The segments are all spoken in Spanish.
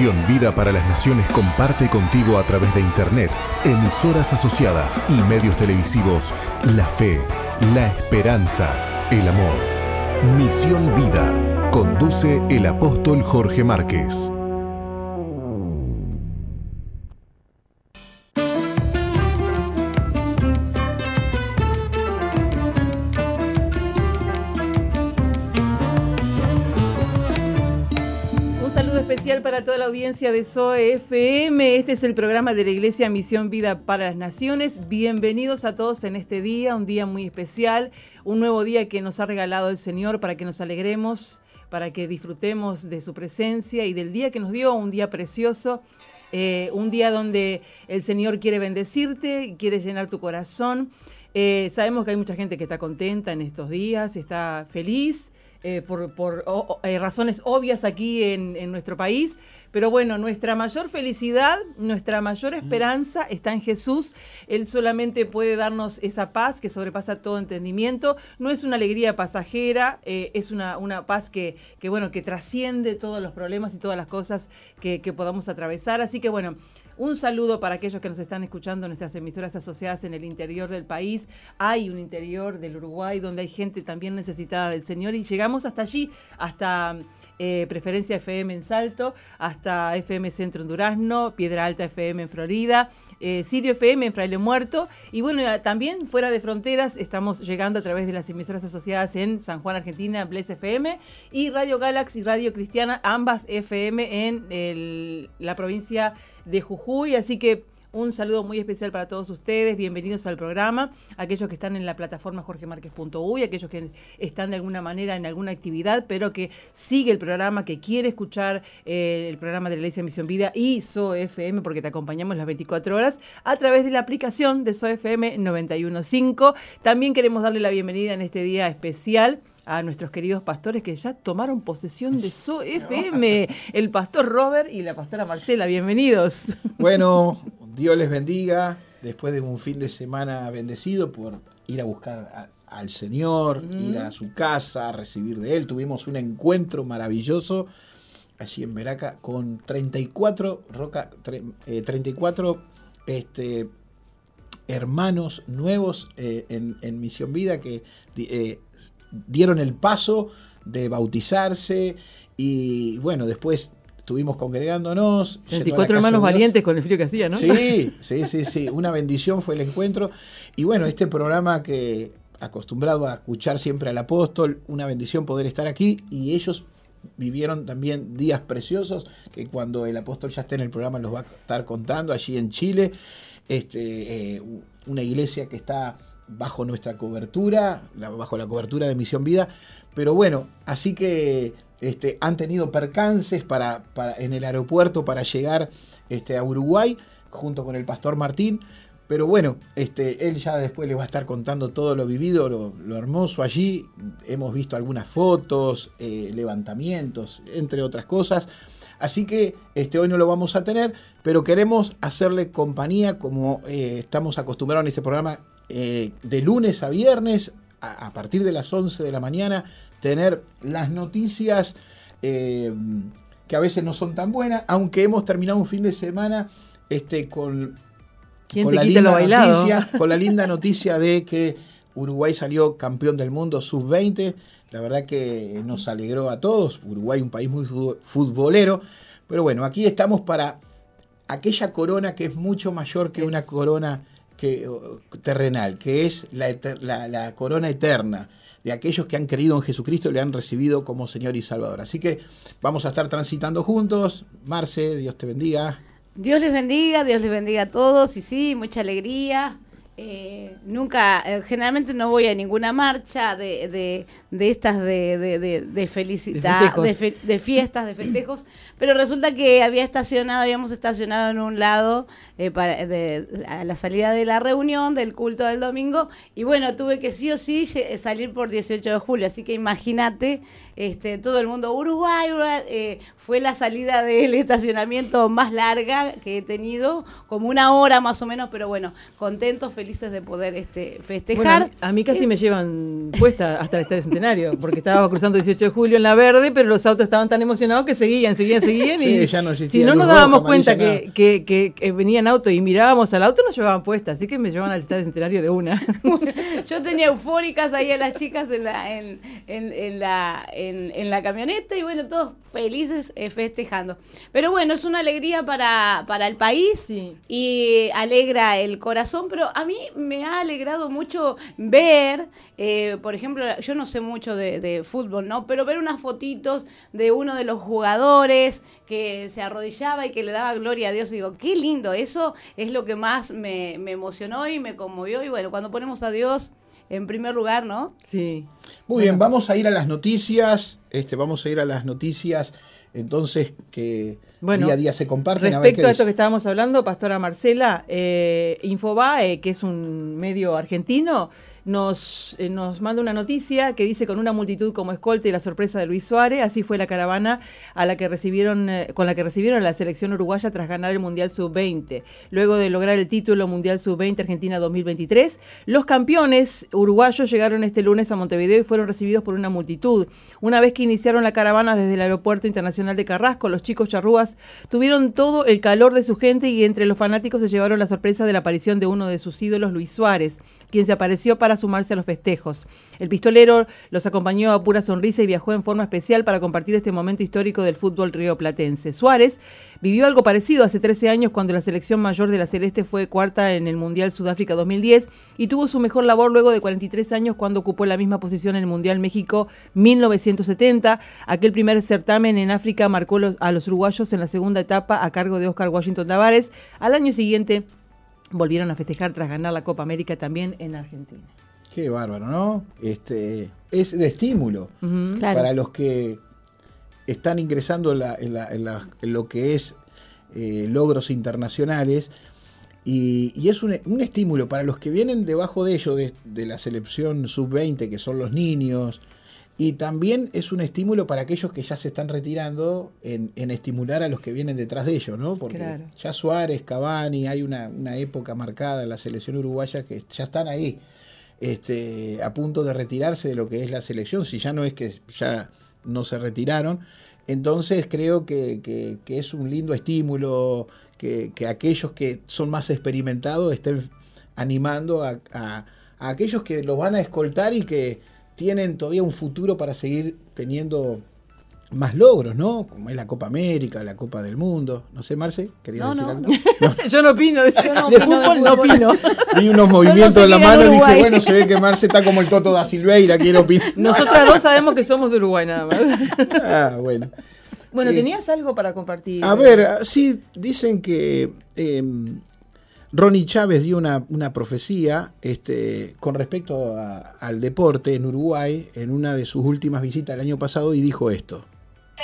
Misión Vida para las Naciones comparte contigo a través de Internet, emisoras asociadas y medios televisivos la fe, la esperanza, el amor. Misión Vida. Conduce el apóstol Jorge Márquez. Audiencia de. Este es el programa de la Iglesia Misión Vida para las Naciones. Bienvenidos a todos en este día, un día muy especial, un nuevo día que nos ha regalado el Señor para que nos alegremos, para que disfrutemos de su presencia y del día que nos dio, un día precioso. Eh, un día donde el Señor quiere bendecirte, quiere llenar tu corazón. Eh, sabemos que hay mucha gente que está contenta en estos días, está feliz, eh, por, por eh, razones obvias aquí en, en, nuestro país, pero bueno, nuestra mayor felicidad, nuestra mayor esperanza está en Jesús. Él solamente puede darnos esa paz que sobrepasa todo entendimiento. No es una alegría pasajera, eh, es una, una paz que, que, bueno, que trasciende todos los problemas y todas las cosas que, que podamos atravesar. Así que bueno, un saludo para aquellos que nos están escuchando nuestras emisoras asociadas en el interior del país. Hay un interior del Uruguay donde hay gente también necesitada del Señor y llegamos hasta allí, hasta eh, Preferencia FM en Salto, hasta FM Centro en Durazno, Piedra Alta FM en Florida, eh, Sirio FM en Fraile Muerto. Y bueno, también fuera de fronteras estamos llegando a través de las emisoras asociadas en San Juan, Argentina, Bless FM y Radio Galaxy y Radio Cristiana, ambas FM en la provincia de Jujuy. Así que un saludo muy especial para todos ustedes, bienvenidos al programa, aquellos que están en la plataforma jorgemarquez.uy, aquellos que están de alguna manera en alguna actividad, pero que sigue el programa, que quiere escuchar eh, el programa de la Iglesia Misión Vida y SOFM, porque te acompañamos las 24 horas, a través de la aplicación de SOFM 915. También queremos darle la bienvenida en este día especial a nuestros queridos pastores que ya tomaron posesión de SOFM, el pastor Robert y la pastora Marcela. Bienvenidos. Bueno, Dios les bendiga después de un fin de semana bendecido por ir a buscar al Señor, ir a su casa, recibir de Él. Tuvimos un encuentro maravilloso allí en Veraca con 34, roca, 34 eh, este, hermanos nuevos eh, en, Misión Vida que eh, dieron el paso de bautizarse y bueno, después estuvimos congregándonos. 24 hermanos valientes con el frío que hacía, ¿no? Sí, sí, sí, sí. Una bendición fue el encuentro. Y bueno, este programa que acostumbrado a escuchar siempre al apóstol, una bendición poder estar aquí y ellos vivieron también días preciosos que cuando el apóstol ya esté en el programa los va a estar contando allí en Chile. Este, eh, una iglesia que está bajo nuestra cobertura, bajo la cobertura de Misión Vida. Pero bueno, así que este, han tenido percances para, en el aeropuerto para llegar este, a Uruguay junto con el pastor Martín. Pero bueno, este, él ya después le va a estar contando todo lo vivido, lo, hermoso allí. Hemos visto algunas fotos, eh, levantamientos, entre otras cosas. Así que hoy no lo vamos a tener, pero queremos hacerle compañía como eh, estamos acostumbrados en este programa eh, de lunes a viernes a, partir de las 11 de la mañana tener las noticias eh, que a veces no son tan buenas, aunque hemos terminado un fin de semana este, con, la linda noticia, con la linda noticia de que Uruguay salió campeón del mundo sub-20. La verdad que nos alegró a todos. Uruguay un país muy futbolero. Pero bueno, aquí estamos para aquella corona que es mucho mayor que una corona que, terrenal, que es la, la, corona eterna de aquellos que han creído en Jesucristo y le han recibido como Señor y Salvador. Así que vamos a estar transitando juntos. Marce, Dios te bendiga. Dios les bendiga, Dios les bendiga a todos y sí, mucha alegría. Eh, nunca, eh, generalmente no voy a ninguna marcha de, de, de estas de, de, de felicidad, de, fiestas, de festejos, pero resulta que había estacionado, habíamos estacionado en un lado eh, para, a la salida de la reunión del culto del domingo y bueno, tuve que sí o sí salir por 18 de julio, así que imagínate, este, todo el mundo, Uruguay, fue la salida del estacionamiento más larga que he tenido, como una hora más o menos, pero bueno, contentos, felices de poder este, festejar. a, mí, casi me llevan puesta hasta el Estadio Centenario, porque estaba cruzando 18 de julio en la verde, pero los autos estaban tan emocionados que seguían, seguían, seguían. y si no nos dábamos cuenta que, que, venían autos y mirábamos al auto, nos llevaban puesta, así que me llevaban al Estadio Centenario de una. Yo tenía eufóricas ahí a las chicas en la, en, en, la, en, la camioneta y bueno, todos felices eh, festejando. Pero bueno, es una alegría para, para el país y alegra el corazón, pero a mí me ha alegrado mucho ver, eh, por ejemplo, yo no sé mucho de, fútbol, ¿no? Pero ver unas fotitos de uno de los jugadores que se arrodillaba y que le daba gloria a Dios. Y digo, qué lindo, eso es lo que más me, me emocionó y me conmovió. Y bueno, cuando ponemos a Dios en primer lugar, ¿no? Sí. Muy bien, vamos a ir a las noticias. Este, vamos a ir a las noticias. Entonces, que día a día se comparten. Respecto a, esto que estábamos hablando, Pastora Marcela, eh, Infobae, que es un medio argentino, nos, eh, nos manda una noticia que dice con una multitud como escolta y la sorpresa de Luis Suárez, así fue la caravana a la que recibieron, eh, con la que recibieron la selección uruguaya tras ganar el Mundial Sub-20. Luego de lograr el título Mundial Sub-20 Argentina 2023, los campeones uruguayos llegaron este lunes a Montevideo y fueron recibidos por una multitud. Una vez que iniciaron la caravana desde el Aeropuerto Internacional de Carrasco, los chicos charrúas tuvieron todo el calor de su gente y entre los fanáticos se llevaron la sorpresa de la aparición de uno de sus ídolos, Luis Suárez quien se apareció para sumarse a los festejos. El pistolero los acompañó a pura sonrisa y viajó en forma especial para compartir este momento histórico del fútbol rioplatense. Suárez vivió algo parecido hace 13 años cuando la selección mayor de la Celeste fue cuarta en el Mundial Sudáfrica 2010 y tuvo su mejor labor luego de 43 años cuando ocupó la misma posición en el Mundial México 1970. Aquel primer certamen en África marcó a los uruguayos en la segunda etapa a cargo de Oscar Washington Tavares. Al año siguiente volvieron a festejar tras ganar la Copa América también en Argentina. Qué bárbaro, ¿no? Este, es de estímulo para los que están ingresando en, lo que es eh, logros internacionales. Y, es un, estímulo para los que vienen debajo de ellos, de, de la selección sub-20, que son los niños, y también es un estímulo para aquellos que ya se están retirando en, estimular a los que vienen detrás de ellos, ¿no? Porque ya Suárez, Cavani, hay una, época marcada en la selección uruguaya que ya están ahí, este, a punto de retirarse de lo que es la selección, si ya no es que ya no se retiraron. Entonces creo que, es un lindo estímulo que, aquellos que son más experimentados estén animando a, a aquellos que los van a escoltar y que tienen todavía un futuro para seguir teniendo más logros, ¿no? Como es la Copa América, la Copa del Mundo. No sé, Marce, ¿querías decir algo? Yo no opino, de, fútbol no opino. Vi unos movimientos en la mano y dije, bueno, se ve que Marce está como el Toto da Silveira, quiere opinar. Nosotras dos sabemos que somos de Uruguay nada más. Ah, bueno. Bueno, eh, ¿tenías algo para compartir? A ver, sí, dicen que em, Ronnie Chávez dio una, profecía este, con respecto al deporte en Uruguay en una de sus últimas visitas el año pasado y dijo esto.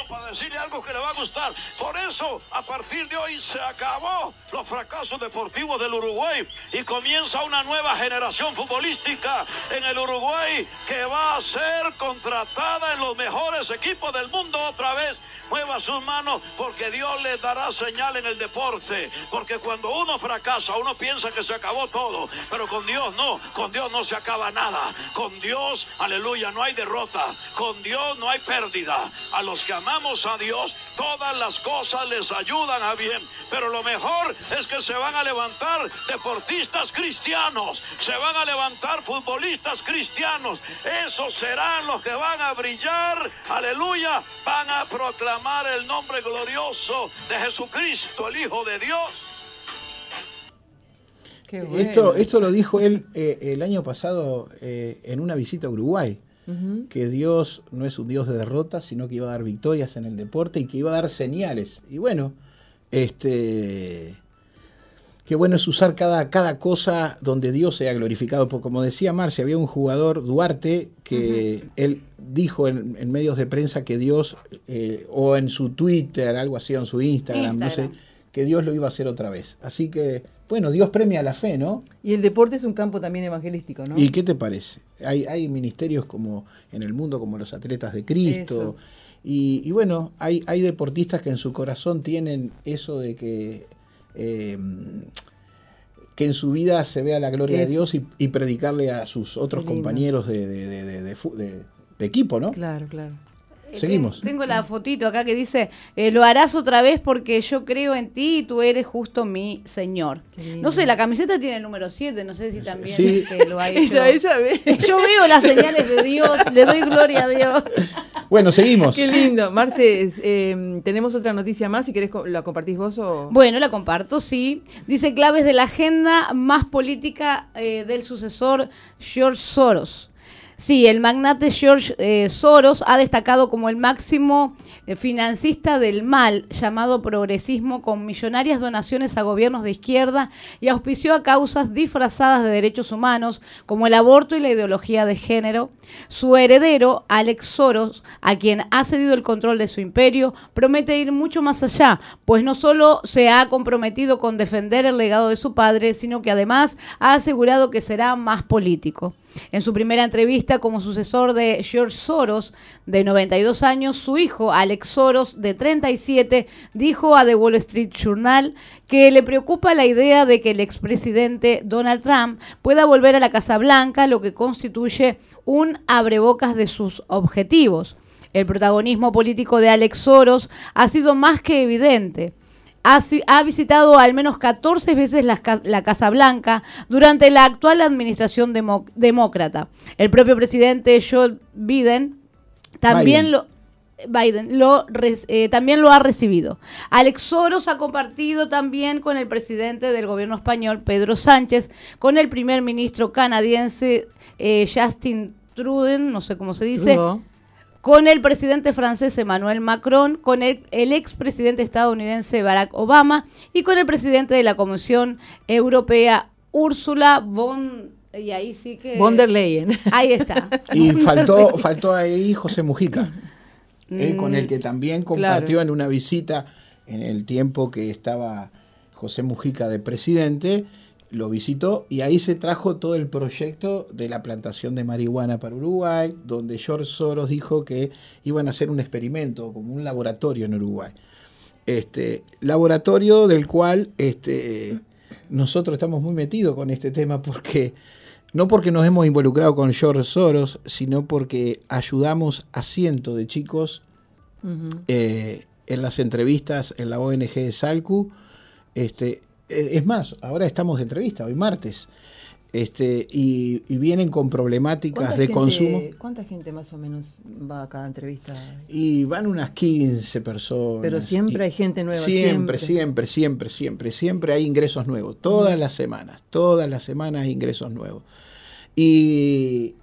Para decirle algo que le va a gustar. Por eso, a partir de hoy se acabó los fracasos deportivos del Uruguay y comienza una nueva generación futbolística en el Uruguay que va a ser contratada en los mejores equipos del mundo otra vez mueva sus manos porque Dios les dará señal en el deporte. Porque cuando uno fracasa, uno piensa que se acabó todo. Pero con Dios no, con Dios no se acaba nada. Con Dios, aleluya, no hay derrota. Con Dios no hay pérdida. A los que amamos a Dios, todas las cosas les ayudan a bien. Pero lo mejor es que se van a levantar deportistas cristianos. Se van a levantar futbolistas cristianos. Esos serán los que van a brillar. Aleluya. Van a proclamar el nombre glorioso de Jesucristo, el Hijo de Dios. Esto, esto lo dijo él eh, el año pasado eh, en una visita a Uruguay, que Dios no es un Dios de derrotas, sino que iba a dar victorias en el deporte y que iba a dar señales. Y bueno, este qué bueno es usar cada, cada cosa donde Dios sea glorificado. Porque como decía Marcia, había un jugador, Duarte, que él dijo en, medios de prensa que Dios, eh, o en su Twitter, algo así, en su Instagram, no sé, que Dios lo iba a hacer otra vez. Así que, bueno, Dios premia la fe, ¿no? Y el deporte es un campo también evangelístico, ¿no? ¿Y qué te parece? Hay, hay ministerios como en el mundo, como los atletas de Cristo. Y, bueno, hay, hay deportistas que en su corazón tienen eso de que eh, que en su vida se vea la gloria de. Dios y, y predicarle a sus otros compañeros de- de equipo, ¿no? Claro, claro. Eh, Seguimos. ten- Tengo la fotito acá que dice, eh, lo harás otra vez porque yo creo en ti y tú eres justo mi Señor. No sé, la camiseta tiene el número 7, no sé si también Sí. este, lo ha hecho. Ella, ella ve. Yo veo las señales de Dios, le doy gloria a Dios. Bueno, seguimos. Qué lindo. Marce, eh, tenemos otra noticia más. Si querés, ¿la compartís vos o...? Bueno, la comparto, sí. Dice claves de la agenda más política eh, del sucesor George Soros. Sí, el magnate George eh, Soros ha destacado como el máximo eh, financista del mal, llamado progresismo, con millonarias donaciones a gobiernos de izquierda y auspició a causas disfrazadas de derechos humanos, como el aborto y la ideología de género. Su heredero, Alex Soros, a quien ha cedido el control de su imperio, promete ir mucho más allá, pues no solo se ha comprometido con defender el legado de su padre, sino que además ha asegurado que será más político. En su primera entrevista como sucesor de George Soros, de 92 años, su hijo, Alex Soros, de 37, dijo a The Wall Street Journal que le preocupa la idea de que el expresidente Donald Trump pueda volver a la Casa Blanca, lo que constituye un abrebocas de sus objetivos. El protagonismo político de Alex Soros ha sido más que evidente ha, si- ha visitado al menos 14 veces la, ca- la Casa Blanca durante la actual administración demo- demócrata. El propio presidente Joe Biden también Biden. lo... Biden lo eh, también lo ha recibido. Alex Soros ha compartido también con el presidente del gobierno español, Pedro Sánchez, con el primer ministro canadiense, eh, Justin Trudeau, no sé cómo se dice, Trudeau. Con el presidente francés Emmanuel Macron, con el, el expresidente estadounidense Barack Obama y con el presidente de la Comisión Europea Úrsula von y ahí sí que Von der Leyen. Ahí está. Y faltó, faltó ahí José Mujica, eh, con Mm, el que también compartió en una visita en el tiempo que estaba José Mujica de presidente, lo visitó y ahí se trajo todo el proyecto de la plantación de marihuana para Uruguay, donde George Soros dijo que iban a hacer un experimento, como un laboratorio en Uruguay. Este, laboratorio del cual este, nosotros estamos muy metidos con este tema porque no porque nos hemos involucrado con George Soros, sino porque ayudamos a cientos de chicos eh, en las entrevistas en la ONG de Salcu. Este, es más, ahora estamos de entrevista, hoy martes, este, y, y vienen con problemáticas ¿Cuánta de gente- consumo. ¿Cuánta gente más o menos va a cada entrevista? Y van unas 15 personas. Pero siempre hay gente nueva. Siempre, siempre, siempre, siempre, siempre hay ingresos nuevos. Todas las semanas, todas las semanas hay ingresos nuevos. Y,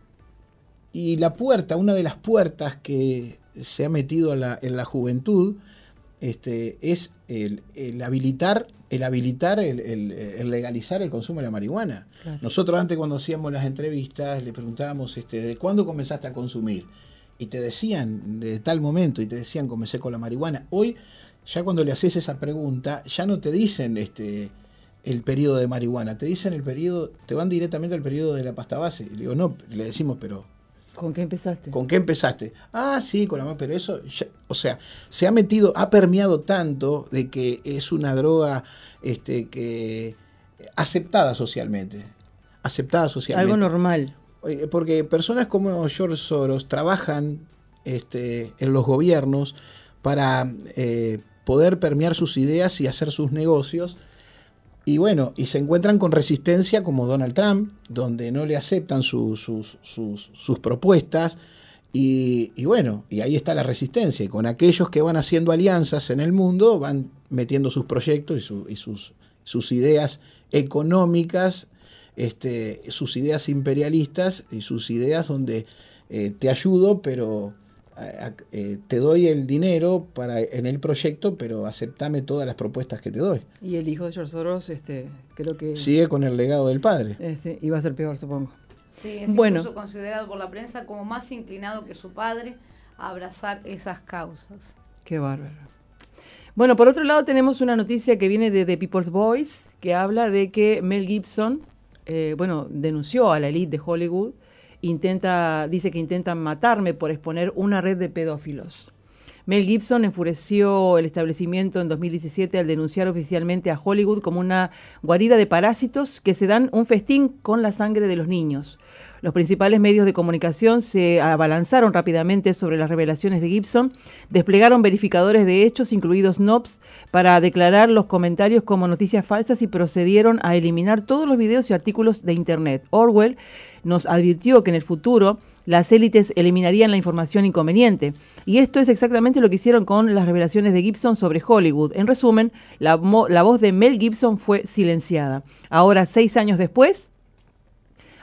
y la puerta, una de las puertas que se ha metido en la, en la juventud, este, es el, el habilitar, el habilitar, el, el- el legalizar el consumo de la marihuana. Claro. Nosotros antes cuando hacíamos las entrevistas le preguntábamos, este, ¿de cuándo comenzaste a consumir? Y te decían, de tal momento, y te decían, comencé con la marihuana. Hoy, ya cuando le haces esa pregunta, ya no te dicen este, el periodo de marihuana, te dicen el periodo, te van directamente al periodo de la pasta base. Y le digo, no, le decimos, pero ¿Con qué empezaste? ¿Con qué empezaste? Ah, sí, con la mano, pero eso, ya- o sea, se ha metido, ha permeado tanto de que es una droga este, que aceptada socialmente. Aceptada socialmente. Algo normal. Oye, Porque personas como George Soros trabajan este, en los gobiernos para eh, poder permear sus ideas y hacer sus negocios. Y bueno, y se encuentran con resistencia como Donald Trump, donde no le aceptan su- sus, sus- sus propuestas. Y, bueno, y ahí está la resistencia. Y con aquellos que van haciendo alianzas en el mundo, van metiendo sus proyectos y, su- y sus, sus ideas económicas, este, sus ideas imperialistas y sus ideas donde eh, te ayudo, pero eh, te doy el dinero para, en el proyecto, pero aceptame todas las propuestas que te doy. Y el hijo de George Soros, este, creo que Sigue con el legado del padre. este, iba a ser peor, supongo. Sí, es Bueno. incluso considerado por la prensa como más inclinado que su padre a abrazar esas causas. Qué bárbaro. Bueno, por otro lado tenemos una noticia que viene de The People's Voice, que habla de que Mel Gibson, eh, bueno, denunció a la elite de Hollywood, intenta, dice que intentan matarme por exponer una red de pedófilos. Mel Gibson enfureció el establecimiento en 2017 al denunciar oficialmente a Hollywood como una guarida de parásitos que se dan un festín con la sangre de los niños. Los principales medios de comunicación se abalanzaron rápidamente sobre las revelaciones de Gibson, desplegaron verificadores de hechos, incluidos NOPS, para declarar los comentarios como noticias falsas y procedieron a eliminar todos los videos y artículos de Internet. Orwell nos advirtió que en el futuro las élites eliminarían la información inconveniente. Y esto es exactamente lo que hicieron con las revelaciones de Gibson sobre Hollywood. En resumen, la, la voz de Mel Gibson fue silenciada. Ahora, seis años después,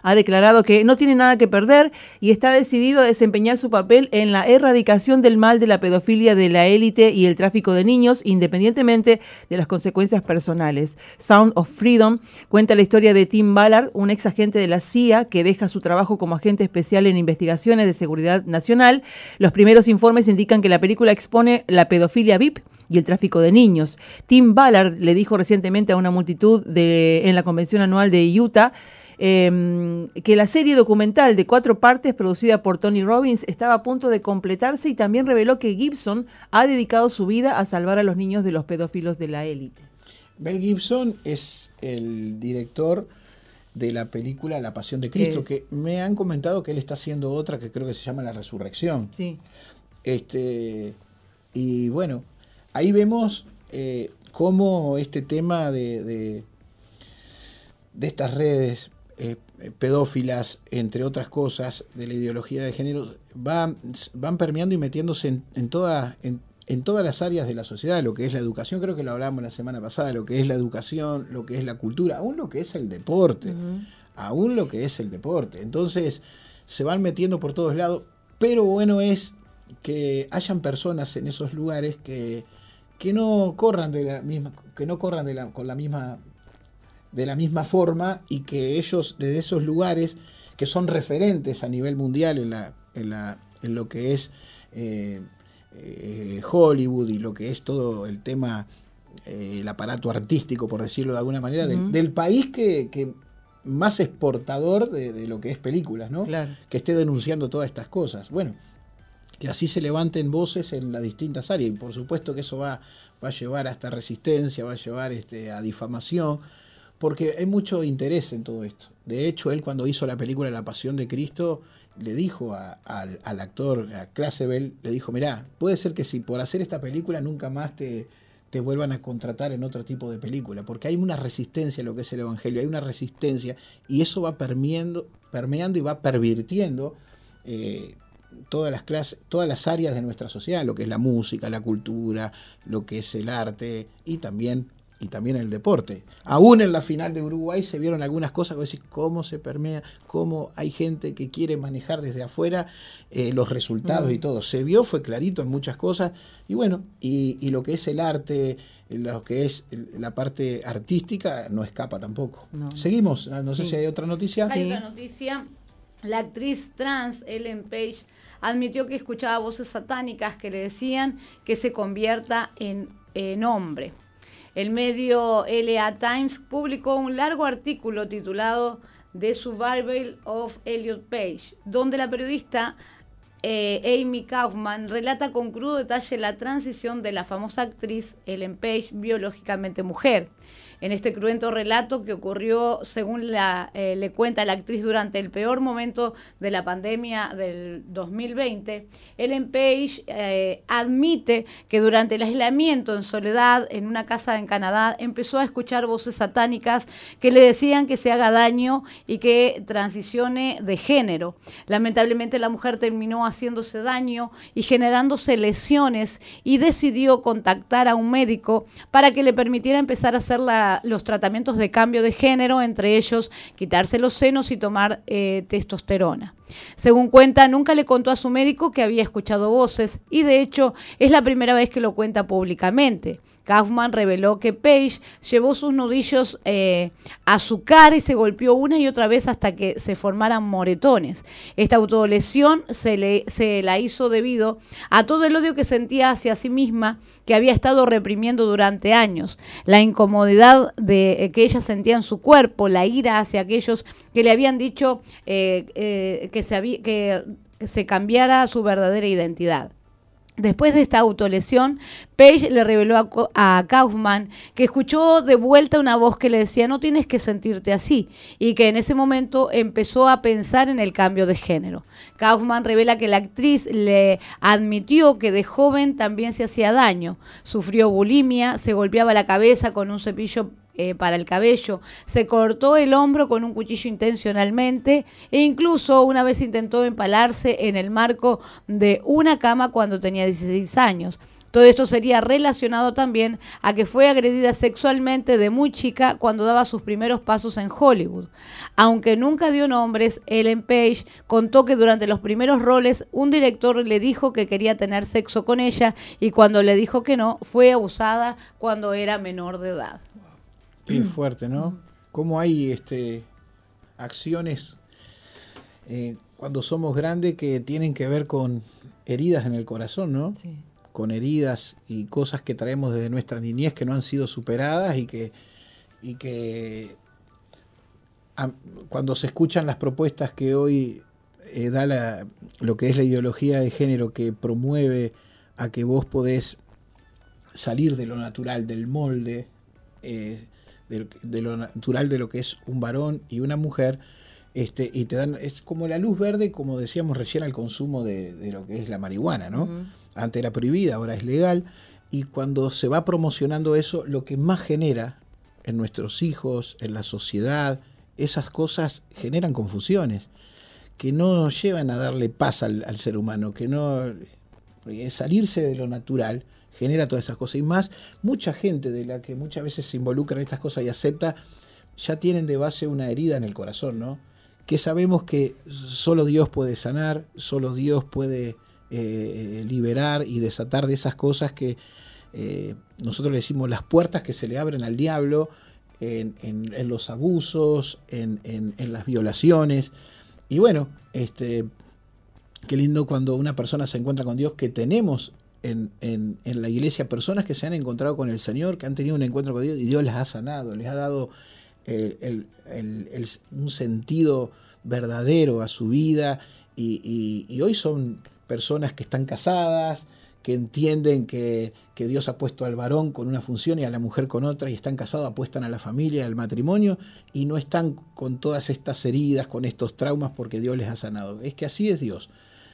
ha declarado que no tiene nada que perder y está decidido a desempeñar su papel en la erradicación del mal de la pedofilia de la élite y el tráfico de niños, independientemente de las consecuencias personales. Sound of Freedom cuenta la historia de Tim Ballard, un ex agente de la CIA que deja su trabajo como agente especial en investigaciones de seguridad nacional. Los primeros informes indican que la película expone la pedofilia VIP y el tráfico de niños. Tim Ballard le dijo recientemente a una multitud de, en la convención anual de Utah Em, que la serie documental de cuatro partes producida por Tony Robbins estaba a punto de completarse y también reveló que Gibson ha dedicado su vida a salvar a los niños de los pedófilos de la élite. Mel Gibson es el director de la película La Pasión de Cristo, que me han comentado que él está haciendo otra que creo que se llama La Resurrección. Sí. Este, y bueno, ahí vemos eh, cómo este tema de, de, de estas redes eh, pedófilas, entre otras cosas, de la ideología de género, van, van permeando y metiéndose en, en, toda, en, todas las áreas de la sociedad, lo que es la educación, creo que lo hablábamos la semana pasada, lo que es la educación, lo que es la cultura, aún lo que es el deporte, aún lo que es el deporte. Entonces, se van metiendo por todos lados, pero bueno es que hayan personas en esos lugares que, que no corran de la misma, que no corran de la, con la misma de la misma forma y que ellos desde esos lugares que son referentes a nivel mundial en, la, en, la, en lo que es eh, eh, Hollywood y lo que es todo el tema, eh, el aparato artístico, por decirlo de alguna manera, del, país que, que, más exportador de, lo que es películas, ¿no? Que esté denunciando todas estas cosas. Bueno, que así se levanten voces en las distintas áreas y por supuesto que eso va, va a llevar a esta resistencia, va a llevar este, a difamación, porque hay mucho interés en todo esto. De hecho, él cuando hizo la película La Pasión de Cristo, le dijo al, actor, a Clasebel, le dijo, mirá, puede ser que si por hacer esta película nunca más te, te vuelvan a contratar en otro tipo de película, porque hay una resistencia a lo que es el Evangelio, hay una resistencia y eso va permeando, permeando y va pervirtiendo eh, todas las clases, todas las áreas de nuestra sociedad, lo que es la música, la cultura, lo que es el arte y también y también el deporte. Aún en la final de Uruguay se vieron algunas cosas, que decir, cómo se permea, cómo hay gente que quiere manejar desde afuera eh, los resultados y mm. todo. Se vio, fue clarito en muchas cosas, y bueno, y, lo que es el arte, lo que es la parte artística, no escapa tampoco. Seguimos, ah, no sé si hay otra noticia. Hay otra noticia. La actriz trans Ellen Page admitió que escuchaba voces satánicas que le decían que se convierta en, en hombre. El medio LA Times publicó un largo artículo titulado The Survival of Elliot Page, donde la periodista eh, Amy Kaufman relata con crudo detalle la transición de la famosa actriz Ellen Page, biológicamente mujer en este cruento relato que ocurrió, según la, eh, le cuenta la actriz, durante el peor momento de la pandemia del 2020. Ellen Page eh, admite que durante el aislamiento en soledad en una casa en Canadá empezó a escuchar voces satánicas que le decían que se haga daño y que transicione de género. Lamentablemente la mujer terminó haciéndose daño y generándose lesiones y decidió contactar a un médico para que le permitiera empezar a hacer la los tratamientos de cambio de género, entre ellos quitarse los senos y tomar eh, testosterona. Según cuenta, nunca le contó a su médico que había escuchado voces y de hecho es la primera vez que lo cuenta públicamente. Kaufman reveló que Page llevó sus nudillos eh, a su cara y se golpeó una y otra vez hasta que se formaran moretones. Esta autolesión se, le, se la hizo debido a todo el odio que sentía hacia sí misma que había estado reprimiendo durante años, la incomodidad de, eh, que ella sentía en su cuerpo, la ira hacia aquellos que le habían dicho eh, que, se que se cambiara su verdadera identidad. Después de esta autolesión, Page le reveló a, Kaufman que escuchó de vuelta una voz que le decía no tienes que sentirte así y que en ese momento empezó a pensar en el cambio de género. Kaufman revela que la actriz le admitió que de joven también se hacía daño, sufrió bulimia, se golpeaba la cabeza con un cepillo eh, para el cabello, se cortó el hombro con un cuchillo intencionalmente e incluso una vez intentó empalarse en el marco de una cama cuando tenía 16 años. Todo esto sería relacionado también a que fue agredida sexualmente de muy chica cuando daba sus primeros pasos en Hollywood. Aunque nunca dio nombres, Ellen Page contó que durante los primeros roles un director le dijo que quería tener sexo con ella y cuando le dijo que no, fue abusada cuando era menor de edad. Qué fuerte, ¿no? Cómo hay este, acciones eh, cuando somos grandes que tienen que ver con heridas en el corazón, ¿no? Sí. Con heridas y cosas que traemos desde nuestra niñez que no han sido superadas y que, y que cuando se escuchan las propuestas que hoy eh, da la, lo que es la ideología de género que promueve a que vos podés salir de lo natural, del molde, eh, de, lo natural de lo que es un varón y una mujer, este, y te dan, es como la luz verde, como decíamos recién, al consumo de, lo que es la marihuana, ¿no? Antes era prohibida, ahora es legal, y cuando se va promocionando eso, lo que más genera en nuestros hijos, en la sociedad, esas cosas generan confusiones, que no llevan a darle paz al, al ser humano, que no... Salirse de lo natural genera todas esas cosas. Y más, mucha gente de la que muchas veces se involucra en estas cosas y acepta, ya tienen de base una herida en el corazón, ¿no? Que sabemos que solo Dios puede sanar, solo Dios puede eh, liberar y desatar de esas cosas que eh, nosotros le decimos las puertas que se le abren al diablo en, los abusos, en, en, las violaciones. Y bueno, este, qué lindo cuando una persona se encuentra con Dios, que tenemos en, en, la iglesia personas que se han encontrado con el Señor, que han tenido un encuentro con Dios y Dios les ha sanado, les ha dado el, un sentido verdadero a su vida y, y, hoy son personas que están casadas, que entienden que, que, Dios ha puesto al varón con una función y a la mujer con otra y están casados, apuestan a la familia, al matrimonio y no están con todas estas heridas, con estos traumas porque Dios les ha sanado. Es que así es Dios.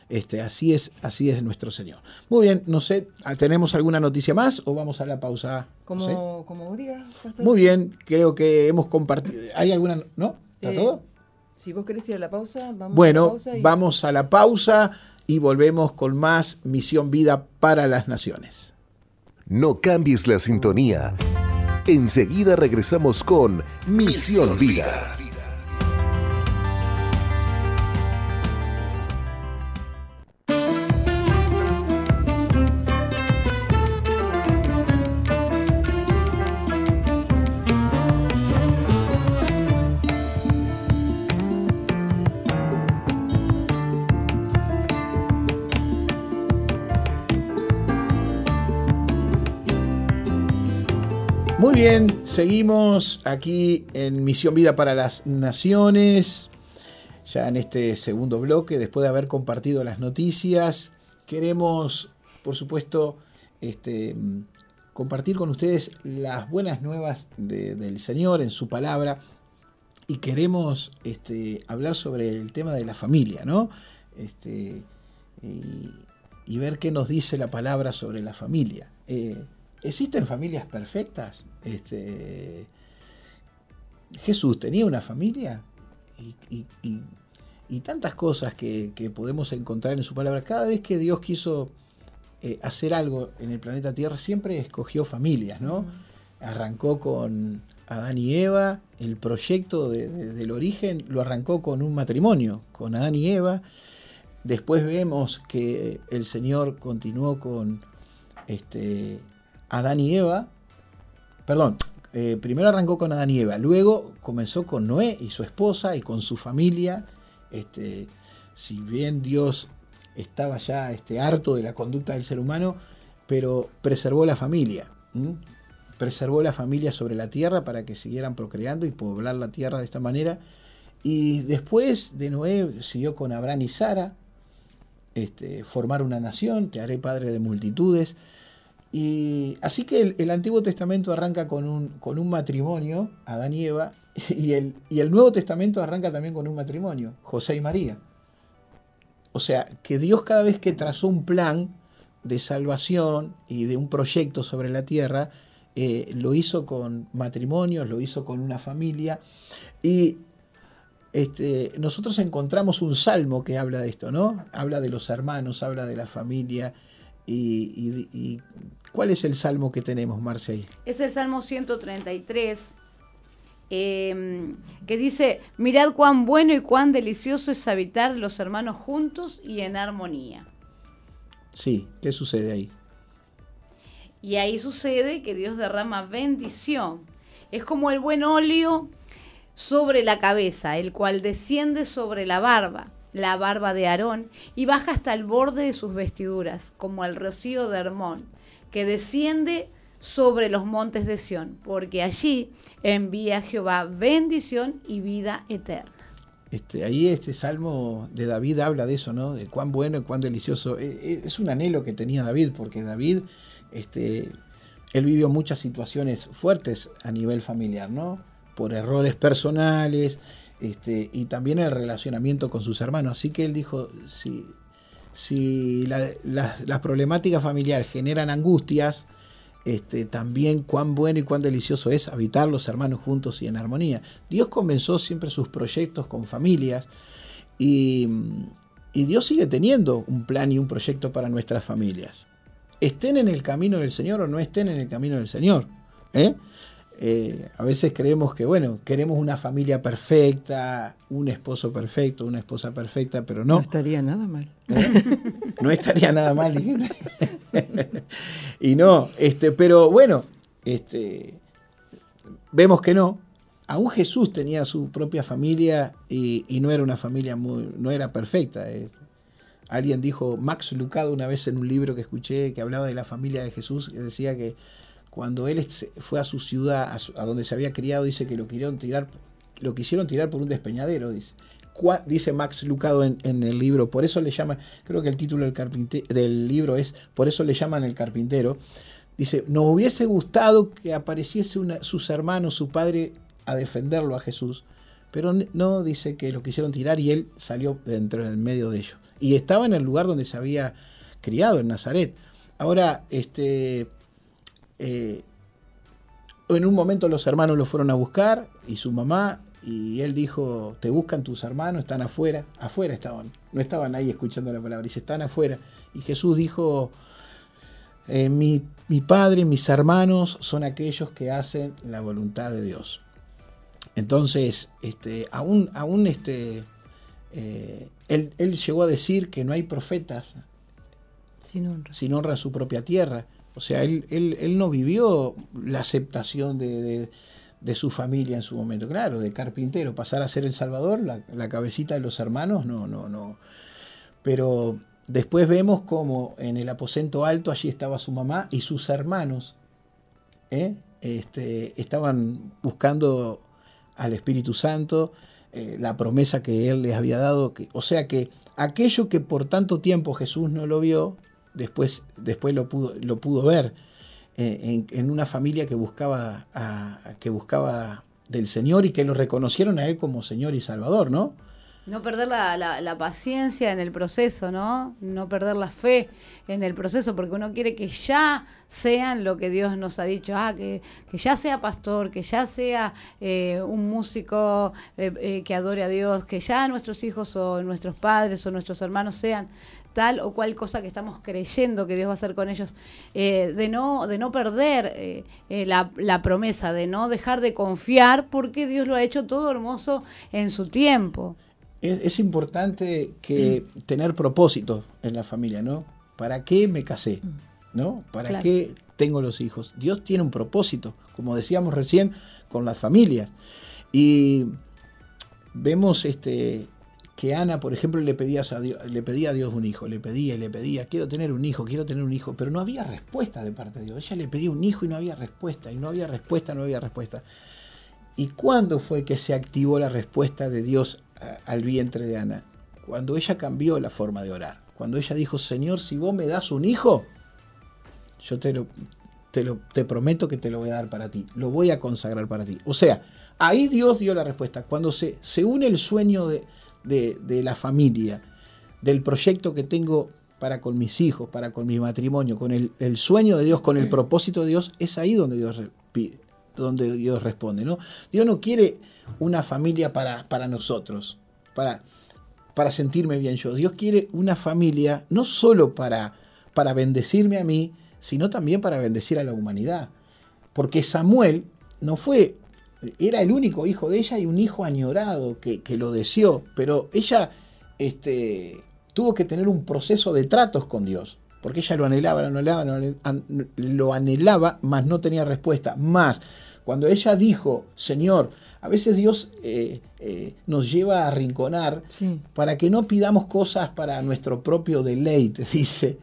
Este, así es, así es nuestro Señor. Muy bien, no sé, ¿tenemos alguna noticia más o vamos a la pausa? Como, como digas, Muy bien, creo que hemos compartido. ¿Hay alguna? ¿No? ¿Está eh, todo? Si vos querés ir a la pausa, vamos bueno, a la pausa. vamos a la pausa y volvemos con más Misión Vida para las Naciones. No cambies la sintonía. Enseguida regresamos con Misión, Vida. Bien, seguimos aquí en Misión Vida para las Naciones, ya en este segundo bloque, después de haber compartido las noticias. Queremos, por supuesto, este, compartir con ustedes las buenas nuevas del Señor en su palabra y queremos este, hablar sobre el tema de la familia, ¿no? Este, y, ver qué nos dice la palabra sobre la familia. Eh, ¿Existen familias perfectas? Este, Jesús tenía una familia y, tantas cosas que, podemos encontrar en su palabra. Cada vez que Dios quiso eh, hacer algo en el planeta Tierra, siempre escogió familias, ¿no? Arrancó con Adán y Eva, el proyecto del origen lo arrancó con un matrimonio, con Adán y Eva. Después vemos que el Señor continuó con este, Adán y Eva, perdón, eh, primero arrancó con Adán y Eva, luego comenzó con Noé y su esposa y con su familia. Este, si bien Dios estaba ya este, harto de la conducta del ser humano, pero preservó la familia. Preservó la familia sobre la tierra para que siguieran procreando y poblar la tierra de esta manera. Y después de Noé siguió con Abraham y Sara. este, formar una nación, te haré padre de multitudes. Y así que el, Antiguo Testamento arranca con un, con un matrimonio, Adán y Eva, y el, y el Nuevo Testamento arranca también con un matrimonio, José y María. O sea, que Dios cada vez que trazó un plan de salvación y de un proyecto sobre la tierra, eh, lo hizo con matrimonios, lo hizo con una familia. Y este, nosotros encontramos un salmo que habla de esto, ¿no? Habla de los hermanos, habla de la familia. ¿Y, cuál es el salmo que tenemos, Marcel? Es el salmo 133, em, que dice, mirad cuán bueno y cuán delicioso es habitar los hermanos juntos y en armonía. Sí, ¿qué sucede ahí? Y ahí sucede que Dios derrama bendición. Es como el buen óleo sobre la cabeza, el cual desciende sobre la barba, la barba de Aarón, y baja hasta el borde de sus vestiduras, como el rocío de Hermón, que desciende sobre los montes de Sión, porque allí envía Jehová bendición y vida eterna. Este, ahí este salmo de David habla de eso, ¿no? De cuán bueno y cuán delicioso. E, e, es un anhelo que tenía David, porque David, este, él vivió muchas situaciones fuertes a nivel familiar, ¿no? por errores personales este, y también el relacionamiento con sus hermanos. Así que él dijo, si, si las, problemáticas familiares generan angustias, este, también cuán bueno y cuán delicioso es habitar los hermanos juntos y en armonía. Dios comenzó siempre sus proyectos con familias y, y Dios sigue teniendo un plan y un proyecto para nuestras familias. Estén en el camino del Señor o no estén en el camino del Señor. ¿eh? Eh, a veces creemos que, bueno, queremos una familia perfecta, un esposo perfecto, una esposa perfecta, pero no. No estaría nada mal. ¿Eh? No estaría nada mal, dijiste. y no, este, pero bueno, este, vemos que no. Aún Jesús tenía su propia familia y, no era una familia muy, no era perfecta. Eh. Alguien dijo, Max Lucado una vez en un libro que escuché que hablaba de la familia de Jesús, que decía que cuando él fue a su ciudad, a, donde se había criado, dice que lo quisieron tirar, lo quisieron tirar por un despeñadero, dice. dice Max Lucado en, el libro, por eso le llaman, creo que el título del, del libro es, por eso le llaman el carpintero. Dice, nos hubiese gustado que apareciese sus hermanos, su padre, a defenderlo a Jesús, pero no dice que lo quisieron tirar y él salió dentro del medio de ellos. Y estaba en el lugar donde se había criado, en Nazaret. Ahora, este, eh, en un momento los hermanos lo fueron a buscar y su mamá, y él dijo, te buscan tus hermanos, están afuera, afuera estaban, no estaban ahí escuchando la palabra, dice, están afuera. Y Jesús dijo, eh, mi, padre, mis hermanos son aquellos que hacen la voluntad de Dios. Entonces, este, aún, aún este, eh, él, llegó a decir que no hay profetas sin honra. sin honra a su propia tierra. O sea, él, no vivió la aceptación de, su familia en su momento. Claro, de carpintero, pasar a ser el Salvador, la, cabecita de los hermanos, no, no, no. Pero después vemos como en el aposento alto allí estaba su mamá y sus hermanos. ¿eh? Este, estaban buscando al Espíritu Santo, eh, la promesa que Él les había dado. O sea que aquello que por tanto tiempo Jesús no lo vio, después, después lo, pudo, lo pudo ver eh, en, una familia que buscaba, que buscaba del Señor y que lo reconocieron a Él como Señor y Salvador, ¿no? No perder la, paciencia en el proceso, ¿no? No perder la fe en el proceso, porque uno quiere que ya sean lo que Dios nos ha dicho, ah, que, que ya sea pastor, que ya sea eh, un músico eh, que adore a Dios, que ya nuestros hijos o nuestros padres o nuestros hermanos sean tal o cual cosa que estamos creyendo que Dios va a hacer con ellos, eh, de, no, de no perder eh, eh, la, promesa, de no dejar de confiar, porque Dios lo ha hecho todo hermoso en su tiempo. Es, importante que tener propósito en la familia, ¿no? ¿Para qué me casé? ¿No? ¿Para qué tengo los hijos? Dios tiene un propósito, como decíamos recién, con las familias. Y vemos este, que Ana, por ejemplo, le pedía, a Dios, le pedía a Dios un hijo, le pedía y le pedía, quiero tener un hijo, quiero tener un hijo, pero no había respuesta de parte de Dios. Ella le pedía un hijo y no había respuesta, y no había respuesta, no había respuesta. ¿Y cuándo fue que se activó la respuesta de Dios al vientre de Ana? Cuando ella cambió la forma de orar. cuando ella dijo, Señor, si vos me das un hijo, yo te lo, te, lo, te prometo que te lo voy a dar para ti, lo voy a consagrar para ti. O sea, ahí Dios dio la respuesta. Cuando se, se une el sueño de, de, de la familia, del proyecto que tengo para con mis hijos, para con mi matrimonio, con el, el, sueño de Dios, con el propósito de Dios, es ahí donde Dios pide, donde Dios responde. ¿no? Dios no quiere una familia para, para nosotros, para, para sentirme bien yo. Dios quiere una familia no solo para, para bendecirme a mí, sino también para bendecir a la humanidad. Porque Samuel no fue, era el único hijo de ella y un hijo añorado que, que lo deseó, pero ella este, tuvo que tener un proceso de tratos con Dios, porque ella lo anhelaba, lo anhelaba, lo anhelaba, mas no tenía respuesta. Más, cuando ella dijo, Señor, a veces Dios eh, eh, nos lleva a arrinconar sí. para que no pidamos cosas para nuestro propio deleite, dice.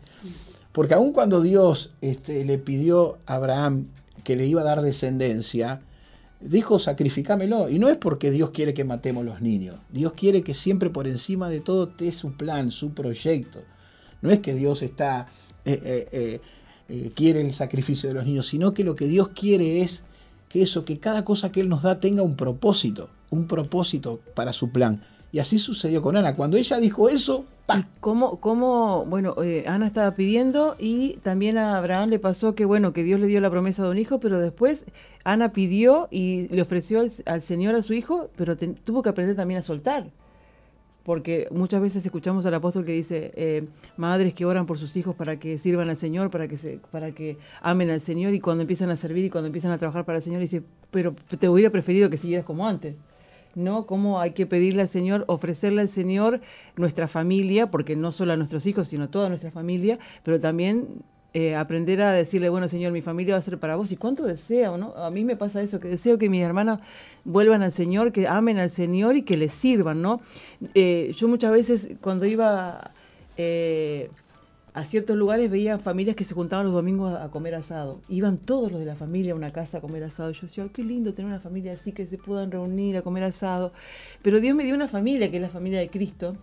Porque aun cuando Dios este, le pidió a Abraham que le iba a dar descendencia, dijo sacrificámelo. Y no es porque Dios quiere que matemos los niños. Dios quiere que siempre por encima de todo esté su plan, su proyecto. No es que Dios está, eh, eh, eh, quiere el sacrificio de los niños, sino que lo que Dios quiere es que eso, que cada cosa que Él nos da tenga un propósito, un propósito para su plan. Y así sucedió con Ana. Cuando ella dijo eso, ¡pam! ¿Y cómo, cómo bueno, eh, Ana estaba pidiendo y también a Abraham le pasó que, bueno, que Dios le dio la promesa de un hijo, pero después Ana pidió y le ofreció al, Señor a su hijo, pero tuvo que aprender también a soltar. Porque muchas veces escuchamos al apóstol que dice, eh, madres que oran por sus hijos para que sirvan al Señor, para que, se, para que amen al Señor, y cuando empiezan a servir y cuando empiezan a trabajar para el Señor, dice, pero te hubiera preferido que siguieras como antes. ¿No? Cómo hay que pedirle al Señor, ofrecerle al Señor nuestra familia, porque no solo a nuestros hijos, sino a toda nuestra familia, pero también eh, aprender a decirle, bueno, Señor, mi familia va a ser para vos. ¿Y cuánto deseo, no? A mí me pasa eso, que deseo que mis hermanas vuelvan al Señor, que amen al Señor y que les sirvan, ¿no? Eh, yo muchas veces cuando iba... Eh, a ciertos lugares veía familias que se juntaban los domingos a, comer asado. Iban todos los de la familia a una casa a comer asado. Yo decía, qué lindo tener una familia así que se puedan reunir a comer asado. Pero Dios me dio una familia, que es la familia de Cristo,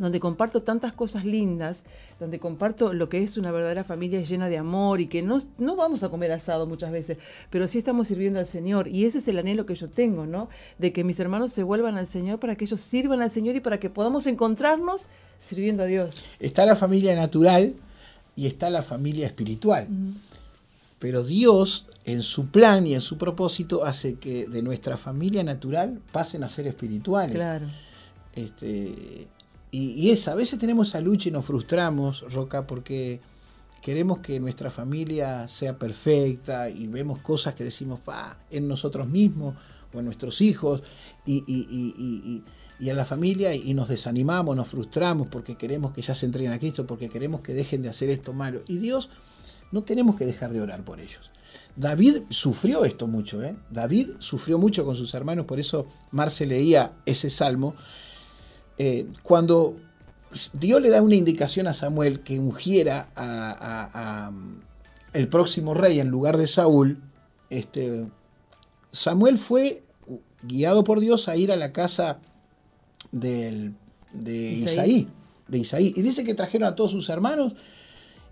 donde comparto tantas cosas lindas, donde comparto lo que es una verdadera familia llena de amor y que no, no vamos a comer asado muchas veces, pero sí estamos sirviendo al Señor. Y ese es el anhelo que yo tengo, ¿no? De que mis hermanos se vuelvan al Señor para que ellos sirvan al Señor y para que podamos encontrarnos sirviendo a Dios. Está la familia natural y está la familia espiritual. Pero Dios, en su plan y en su propósito, hace que de nuestra familia natural pasen a ser espirituales. Claro. Este, y, esa, a veces tenemos esa lucha y nos frustramos, Roca, porque queremos que nuestra familia sea perfecta y vemos cosas que decimos pa, en nosotros mismos o en nuestros hijos y, y, y, y, a la familia y nos desanimamos, nos frustramos porque queremos que ya se entreguen a Cristo, porque queremos que dejen de hacer esto malo. Y Dios, no tenemos que dejar de orar por ellos. David sufrió esto mucho, ¿eh? David sufrió mucho con sus hermanos, por eso Marce leía ese salmo. Eh, cuando Dios le da una indicación a Samuel que ungiera a, a, a, el próximo rey en lugar de Saúl, este, Samuel fue guiado por Dios a ir a la casa del, de Isaí. Isaí, de Isaí. Y dice que trajeron a todos sus hermanos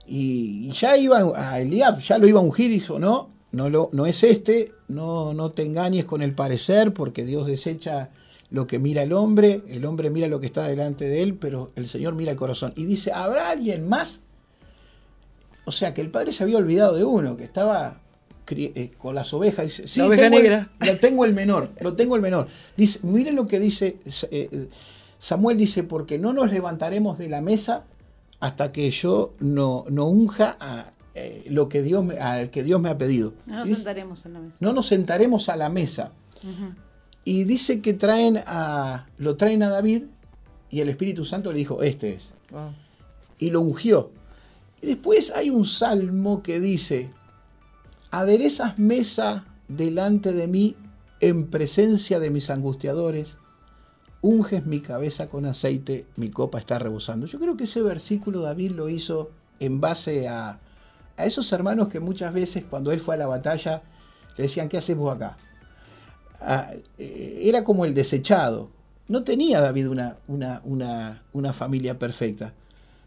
y, y ya iba a Eliab, ya lo iba a ungir y dijo, no, no, lo, no es este, no, no te engañes con el parecer, porque Dios desecha lo que mira el hombre, el hombre mira lo que está delante de él, pero el Señor mira el corazón. Y dice, ¿habrá alguien más? O sea, que el padre se había olvidado de uno, que estaba eh, con las ovejas. Dice, sí, La oveja tengo negra. El, lo tengo el menor, lo tengo el menor. Dice, miren lo que dice eh, Samuel, dice, porque no nos levantaremos de la mesa hasta que yo no, no unja a, eh, lo que Dios me, al que Dios me ha pedido. No nos Dice, sentaremos en la mesa. no nos sentaremos a la mesa. Y dice que traen a, lo traen a David y el Espíritu Santo le dijo, este es. Wow. Y lo ungió. Y después hay un salmo que dice, aderezas mesa delante de mí en presencia de mis angustiadores, unges mi cabeza con aceite, mi copa está rebosando. Yo creo que ese versículo David lo hizo en base a, a esos hermanos que muchas veces cuando él fue a la batalla le decían, ¿qué haces vos acá? Eh, era como el desechado. No tenía David una, una, una, una familia perfecta,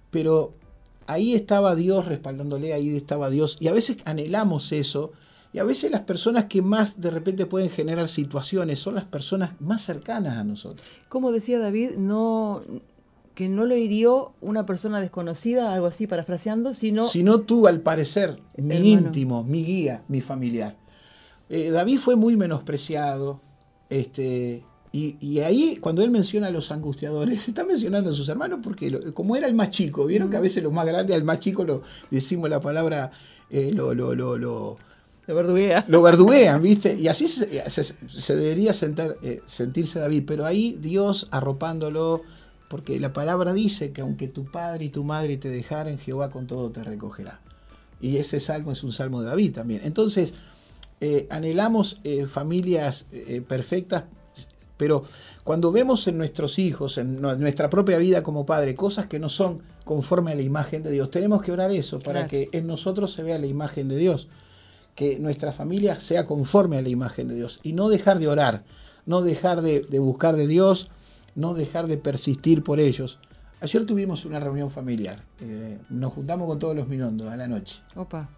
pero ahí estaba Dios respaldándole, ahí estaba Dios. Y a veces anhelamos eso. Y a veces las personas que más de repente pueden generar situaciones son las personas más cercanas a nosotros. Como decía David, no que no lo hirió una persona desconocida, algo así parafraseando, sino... Sino tú, al parecer, mi íntimo, mi guía, mi familiar. Eh, David fue muy menospreciado, este, y, ahí, cuando él menciona a los angustiadores, está mencionando a sus hermanos porque como era el más chico, vieron que a veces los más grandes al más chico lo decimos la palabra, eh, lo, lo, lo, lo, verduguea. Lo verduguean, ¿viste? Y así se, debería eh, sentirse David, pero ahí Dios arropándolo, porque la palabra dice que aunque tu padre y tu madre te dejaren, Jehová con todo te recogerá. Y ese salmo es un salmo de David también. Entonces, eh, anhelamos familias perfectas pero cuando vemos en nuestros hijos, en nuestra propia vida como padre, cosas que no son conforme a la imagen de Dios, tenemos que orar eso para que en nosotros se vea la imagen de Dios. Que nuestra familia sea conforme a la imagen de Dios. Y no dejar de orar, no dejar de, buscar de Dios, no dejar de persistir por ellos. Ayer tuvimos una reunión familiar. Eh, nos juntamos con todos los minondos a la noche. Opa.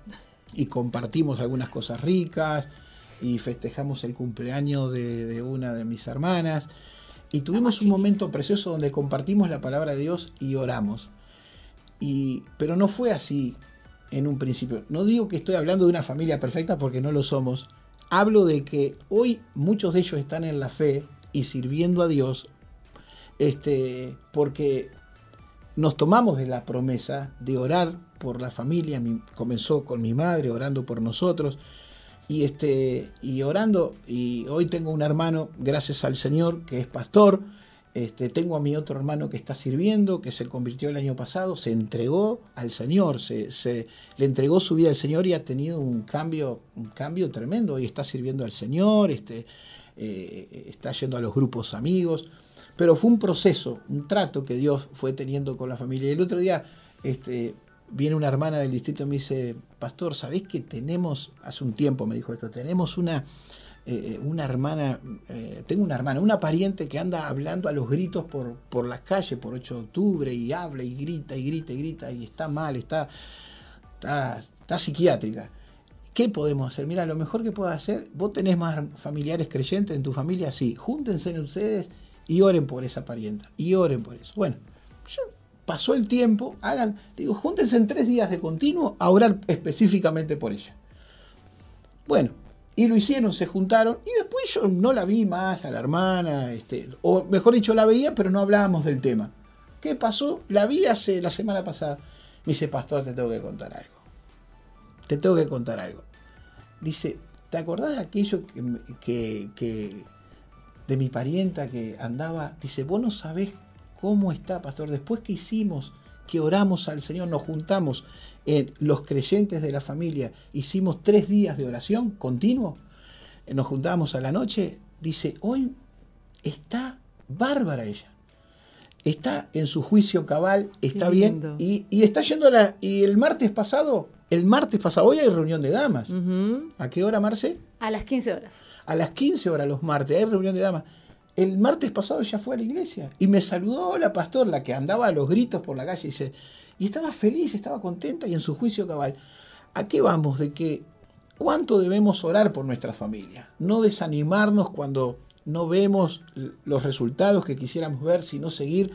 Y compartimos algunas cosas ricas, y festejamos el cumpleaños de, una de mis hermanas. Y tuvimos un momento precioso donde compartimos la palabra de Dios y oramos. Y, pero no fue así en un principio. No digo que estoy hablando de una familia perfecta porque no lo somos. Hablo de que hoy muchos de ellos están en la fe y sirviendo a Dios este, porque nos tomamos de la promesa de orar por la familia. comenzó con mi madre orando por nosotros y, este, y orando, y hoy tengo un hermano, gracias al Señor, que es pastor, este, tengo a mi otro hermano que está sirviendo, que se convirtió el año pasado, se entregó al Señor, se, se, le entregó su vida al Señor y ha tenido un cambio, un cambio tremendo, y está sirviendo al Señor, este, eh, está yendo a los grupos amigos, pero fue un proceso, un trato que Dios fue teniendo con la familia. Y el otro día este, viene una hermana del distrito y me dice, pastor, ¿sabés que tenemos, hace un tiempo me dijo esto, tenemos una, eh, una hermana, eh, tengo una hermana, una pariente que anda hablando a los gritos por, por las calles, por 8 de octubre, y habla y grita y grita y grita, y está mal, está, está, psiquiátrica. ¿Qué podemos hacer? Mira, lo mejor que puedo hacer, vos tenés más familiares creyentes en tu familia, sí, júntense en ustedes y oren por esa parienta, y oren por eso. Bueno, yo pasó el tiempo, hagan, digo, júntense en tres días de continuo a orar específicamente por ella. Bueno, y lo hicieron, se juntaron, y después yo no la vi más a la hermana, este, o mejor dicho, la veía, pero no hablábamos del tema. ¿Qué pasó? La vi hace la semana pasada. Me dice, pastor, te tengo que contar algo. Te tengo que contar algo. Dice, ¿te acordás de aquello que, que de mi parienta que andaba? Dice, vos no sabés ¿Cómo está, pastor? Después que hicimos, que oramos al Señor, nos juntamos, en los creyentes de la familia, hicimos tres días de oración continuo, eh, nos juntamos a la noche, dice, hoy está bárbara ella. Está en su juicio cabal, está bien, y, está yendo a la... Y el martes pasado, el martes pasado, hoy hay reunión de damas. ¿A qué hora, Marce? A las 15 horas. A las 15 horas los martes, hay reunión de damas el martes pasado ya fue a la iglesia y me saludó la pastor, la que andaba a los gritos por la calle, y, dice, y estaba feliz, estaba contenta y en su juicio cabal. ¿A qué vamos? De que cuánto debemos orar por nuestra familia, no desanimarnos cuando no vemos los resultados que quisiéramos ver, sino seguir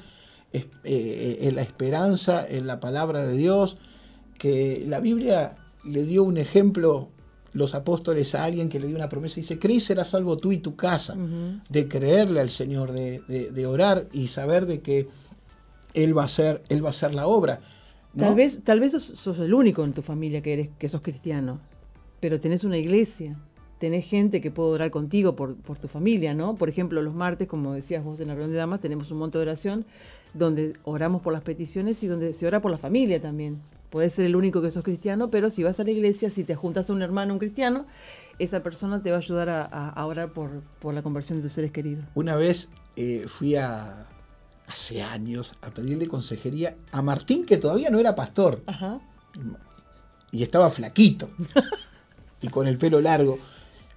eh, en la esperanza, en la palabra de Dios, que la Biblia le dio un ejemplo los apóstoles a alguien que le dio una promesa y dice, creí serás salvo tú y tu casa, de creerle al Señor, de, orar y saber de que Él va a hacer, él va a hacer la obra. Tal vez, tal vez sos, el único en tu familia que eres, que sos cristiano, pero tenés una iglesia, tenés gente que puede orar contigo por, por tu familia, ¿no? Por ejemplo, los martes, como decías vos en la reunión de damas, tenemos un monte de oración donde oramos por las peticiones y donde se ora por la familia también. Puedes ser el único que sos cristiano, pero si vas a la iglesia, si te juntas a un hermano, un cristiano, esa persona te va a ayudar a, orar por, la conversión de tus seres queridos. Una vez eh, fui a, hace años, a pedirle consejería a Martín, que todavía no era pastor. Y estaba flaquito. y con el pelo largo.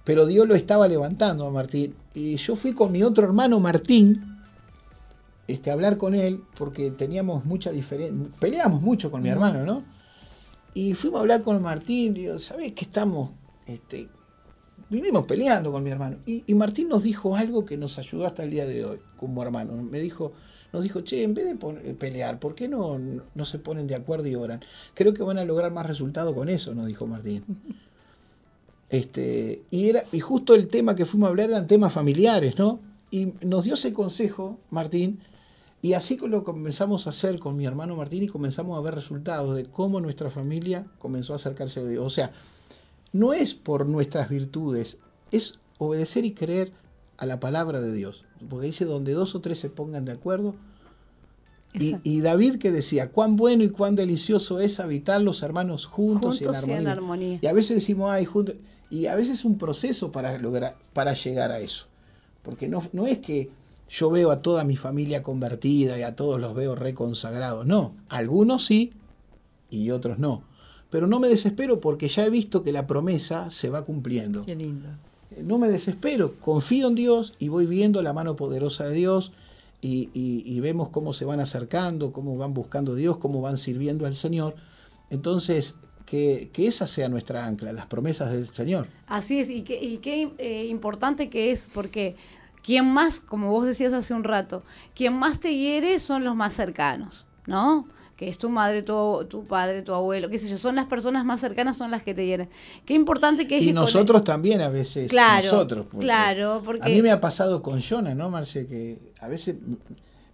Pero Dios lo estaba levantando a Martín. Y yo fui con mi otro hermano Martín este, hablar con él porque teníamos mucha diferencia, peleamos mucho con mi hermano, ¿no? Y fuimos a hablar con Martín, y digo, ¿sabés que estamos, este, vivimos peleando con mi hermano? Y, y, Martín nos dijo algo que nos ayudó hasta el día de hoy como hermano. Me dijo, nos dijo, che, en vez de pelear, ¿por qué no, no se ponen de acuerdo y oran? Creo que van a lograr más resultados con eso, nos dijo Martín. Este, y, era, y justo el tema que fuimos a hablar eran temas familiares, ¿no? Y nos dio ese consejo, Martín, y así lo comenzamos a hacer con mi hermano Martín y comenzamos a ver resultados de cómo nuestra familia comenzó a acercarse a Dios. O sea, no es por nuestras virtudes, es obedecer y creer a la palabra de Dios. Porque dice, donde dos o tres se pongan de acuerdo. Y, David que decía, cuán bueno y cuán delicioso es habitar los hermanos juntos, y, en armonía. y a veces decimos, ay, juntos. Y a veces es un proceso para, lograr, para llegar a eso. Porque no, no es que yo veo a toda mi familia convertida y a todos los veo reconsagrados. No, algunos sí y otros no. Pero no me desespero porque ya he visto que la promesa se va cumpliendo. Qué lindo. Eh, no me desespero, confío en Dios y voy viendo la mano poderosa de Dios y, y vemos cómo se van acercando, cómo van buscando a Dios, cómo van sirviendo al Señor. Entonces, que, esa sea nuestra ancla, las promesas del Señor. Así es, y qué, eh, importante que es, porque quien más, como vos decías hace un rato, quien más te hiere son los más cercanos, ¿no? que es tu madre, tu, tu, padre, tu abuelo, qué sé yo, son las personas más cercanas, son las que te hieren. Qué importante que es... Y nosotros también a veces, claro, nosotros. claro, porque... A mí me ha pasado con Jonah, ¿no, Marce? Que a veces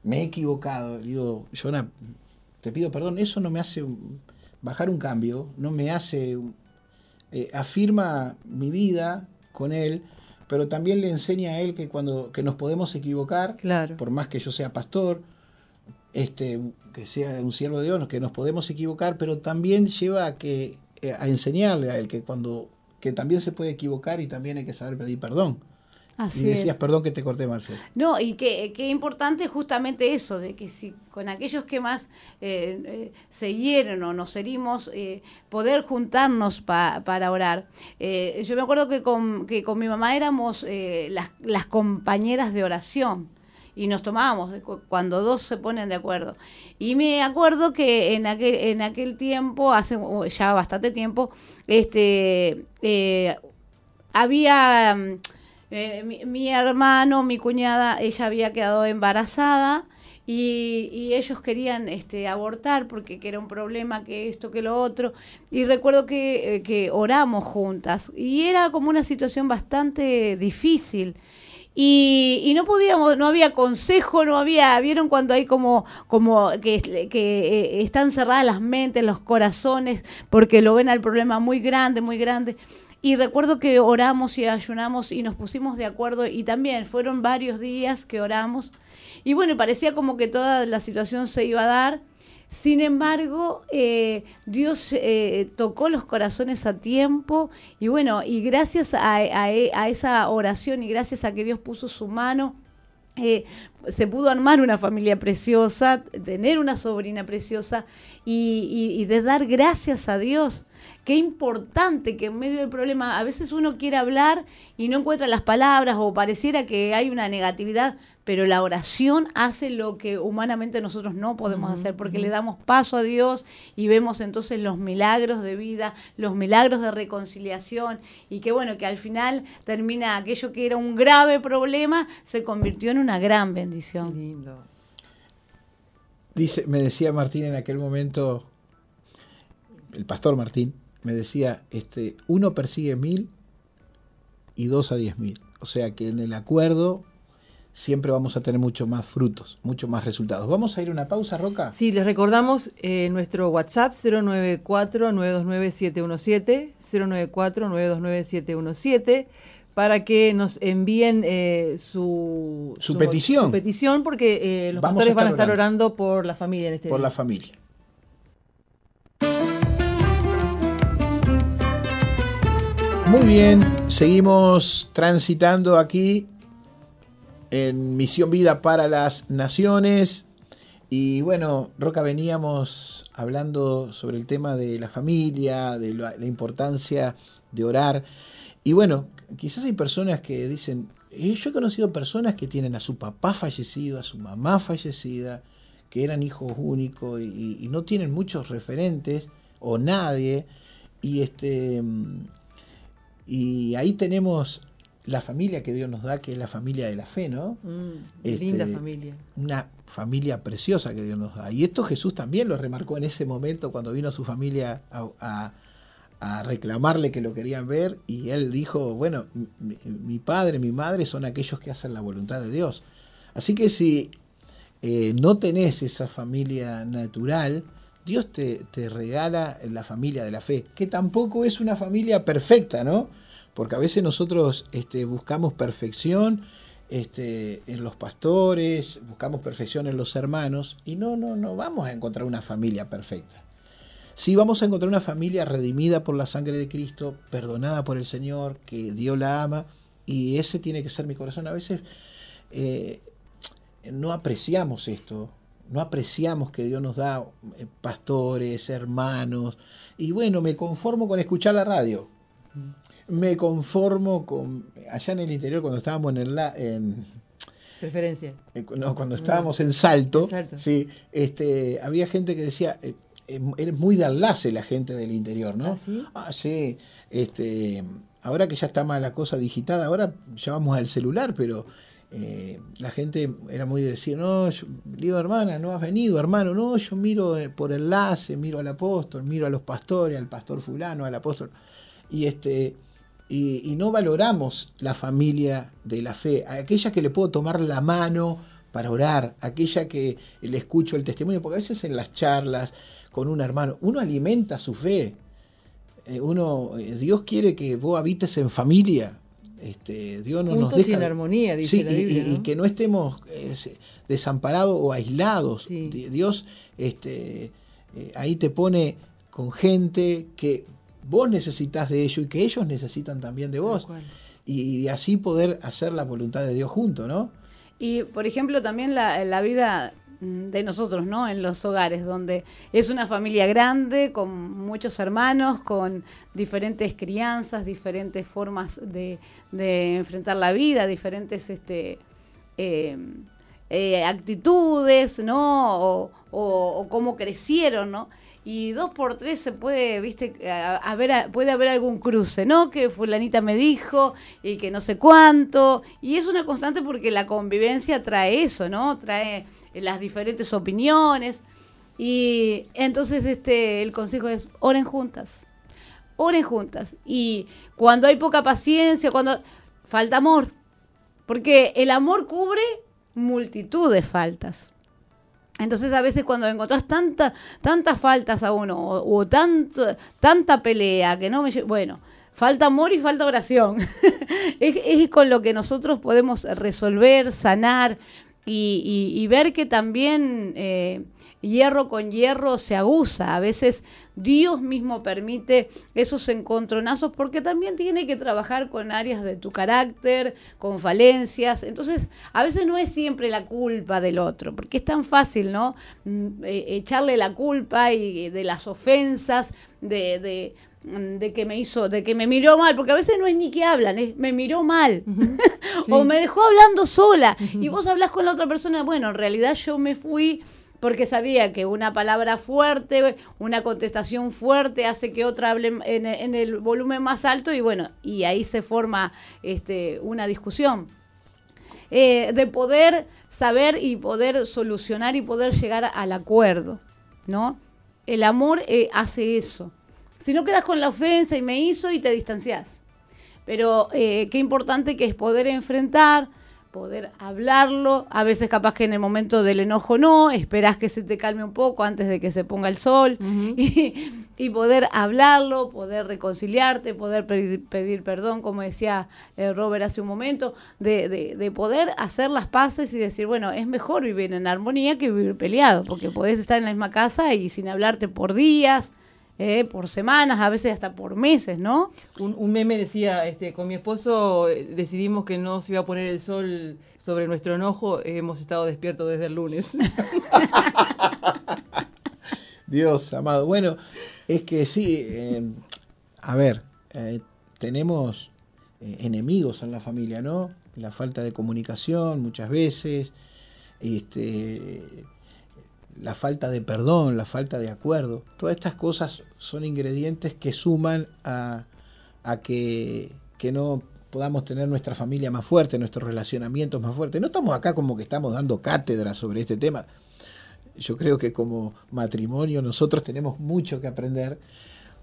me he equivocado. Digo, Jonah, te pido perdón, eso no me hace bajar un cambio, no me hace, eh, afirma mi vida con él, pero también le enseña a él que cuando que nos podemos equivocar, por más que yo sea pastor, este, que sea un siervo de Dios, que nos podemos equivocar, pero también lleva a que eh, a enseñarle a él que cuando que también se puede equivocar y también hay que saber pedir perdón y decías, perdón que te corté, Marcelo. No, y qué importante justamente eso, de que si con aquellos que más eh, eh, se hieren o nos herimos, eh, poder juntarnos para orar. yo me acuerdo que con, que con mi mamá éramos las, las compañeras de oración y nos tomábamos cuando dos se ponen de acuerdo. Y me acuerdo que en aquel, en aquel tiempo, hace ya bastante tiempo, este había eh, mi, hermano, mi cuñada, ella había quedado embarazada y, ellos querían este, abortar porque era un problema, que esto, que lo otro. Y recuerdo que, eh, que oramos juntas y era como una situación bastante difícil. Y, y, no podíamos, no había consejo, no había, vieron cuando hay como, como que, que eh, están cerradas las mentes, los corazones, porque lo ven al problema muy grande, muy grande. Y recuerdo que oramos y ayunamos y nos pusimos de acuerdo y también fueron varios días que oramos. Y bueno, parecía como que toda la situación se iba a dar. Sin embargo, eh, Dios eh, tocó los corazones a tiempo y bueno, y gracias a, esa oración y gracias a que Dios puso su mano, eh, se pudo armar una familia preciosa, tener una sobrina preciosa y, y de dar gracias a Dios Qué importante que en medio del problema a veces uno quiere hablar y no encuentra las palabras o pareciera que hay una negatividad, pero la oración hace lo que humanamente nosotros no podemos hacer porque le damos paso a Dios y vemos entonces los milagros de vida, los milagros de reconciliación y que bueno, que al final termina aquello que era un grave problema, se convirtió en una gran bendición. Lindo. Dice, me decía Martín en aquel momento, el pastor Martín, me decía, este, uno persigue mil y dos a diez mil. O sea que en el acuerdo siempre vamos a tener mucho más frutos, mucho más resultados. ¿Vamos a ir a una pausa, Roca? Sí, les recordamos eh, nuestro WhatsApp 094-929-717, 094-929-717, para que nos envíen eh, su, su, petición. Su petición, porque eh, los pastores van a estar orando. por la familia en este Por la familia. Muy bien, seguimos transitando aquí en Misión Vida para las Naciones. Y bueno, Roca, veníamos hablando sobre el tema de la familia, de la, importancia de orar. Y bueno, quizás hay personas que dicen, yo he conocido personas que tienen a su papá fallecido, a su mamá fallecida, que eran hijos únicos y, no tienen muchos referentes o nadie. Y, este, y ahí tenemos la familia que Dios nos da, que es la familia de la fe, ¿no? Mm, linda este, familia. Una familia preciosa que Dios nos da. Y esto Jesús también lo remarcó en ese momento cuando vino su familia a, reclamarle que lo querían ver y él dijo, bueno, mi, padre, mi madre son aquellos que hacen la voluntad de Dios. Así que si eh, no tenés esa familia natural, Dios te, regala la familia de la fe, que tampoco es una familia perfecta, ¿no? Porque a veces nosotros este, buscamos perfección este, en los pastores, buscamos perfección en los hermanos, y no, no, no vamos a encontrar una familia perfecta. Sí vamos a encontrar una familia redimida por la sangre de Cristo, perdonada por el Señor, que Dios la ama, y ese tiene que ser mi corazón. A veces eh, no apreciamos esto, no apreciamos que Dios nos da eh, pastores, hermanos, y bueno, me conformo con escuchar la radio me conformo con. Allá en el interior, cuando estábamos en el. En, Preferencia. Eh, no, cuando estábamos en Salto, Sí, este, había gente que decía. Eh, em, eres muy de enlace la gente del interior, ¿no? Ah, sí. Ah, sí. Este, ahora que ya está más la cosa digitada, ahora ya vamos al celular, pero eh, la gente era muy de decir, no, yo, hermana, no has venido, hermano, no, yo miro por enlace, miro al apóstol, miro a los pastores, al pastor fulano, al apóstol. Y este, y, no valoramos la familia de la fe, aquella que le puedo tomar la mano para orar, aquella que le escucho el testimonio, porque a veces en las charlas con un hermano, uno alimenta su fe. Eh, uno, eh, Dios quiere que vos habites en familia. Este, Dios no nos deja. en armonía, dice la Biblia, y, que no estemos eh, desamparados o aislados. Dios este, ahí te pone con gente que vos necesitas de ellos y que ellos necesitan también de vos. Y, así poder hacer la voluntad de Dios junto, ¿no? Y, por ejemplo, también la, la vida de nosotros, ¿no? En los hogares, donde es una familia grande, con muchos hermanos, con diferentes crianzas, diferentes formas de, enfrentar la vida, diferentes este, em, eh, actitudes, ¿no? O, cómo crecieron, ¿no? y dos por tres se puede, viste, haber, puede haber algún cruce, ¿no? Que fulanita me dijo y que no sé cuánto. Y es una constante porque la convivencia trae eso, ¿no? Trae las diferentes opiniones. Y entonces este, el consejo es, oren juntas, oren juntas. Y cuando hay poca paciencia, cuando falta amor, porque el amor cubre multitud de faltas. Entonces a veces cuando encontrás tanta, tantas faltas a uno o, tanto, tanta pelea que no me... Bueno, falta amor y falta oración. es, con lo que nosotros podemos resolver, sanar y, ver que también... Eh, hierro con hierro se aguza. A veces Dios mismo permite esos encontronazos porque también tiene que trabajar con áreas de tu carácter, con falencias. Entonces, a veces no es siempre la culpa del otro, porque es tan fácil, ¿no? Mm, eh, echarle la culpa y de las ofensas, de, de que me hizo, de que me miró mal, porque a veces no es ni que hablan, es me miró mal, o me dejó hablando sola, y vos hablas con la otra persona, bueno, en realidad yo me fui porque sabía que una palabra fuerte, una contestación fuerte hace que otra hable en, el volumen más alto y bueno, y ahí se forma este, una discusión. Eh, de poder saber y poder solucionar y poder llegar al acuerdo, ¿no? El amor eh, hace eso. Si no quedas con la ofensa y me hizo y te distancias. Pero eh, qué importante que es poder enfrentar, poder hablarlo, a veces capaz que en el momento del enojo no, esperás que se te calme un poco antes de que se ponga el sol. Y, poder hablarlo, poder reconciliarte, poder pedir, perdón, como decía eh, Robert hace un momento, de, de, poder hacer las paces y decir, bueno, es mejor vivir en armonía que vivir peleado, porque podés estar en la misma casa y sin hablarte por días, eh, por semanas, a veces hasta por meses, ¿no? Un, meme decía, este, con mi esposo eh, decidimos que no se iba a poner el sol sobre nuestro enojo, hemos estado despiertos desde el lunes. Dios amado. Bueno, es que sí, eh, a ver, tenemos eh, enemigos en la familia, ¿no? La falta de comunicación muchas veces, este, la falta de perdón, la falta de acuerdo. Todas estas cosas son ingredientes que suman a, que, que no podamos tener nuestra familia más fuerte, nuestros relacionamientos más fuertes. No estamos acá como que estamos dando cátedra sobre este tema. Yo creo que como matrimonio nosotros tenemos mucho que aprender,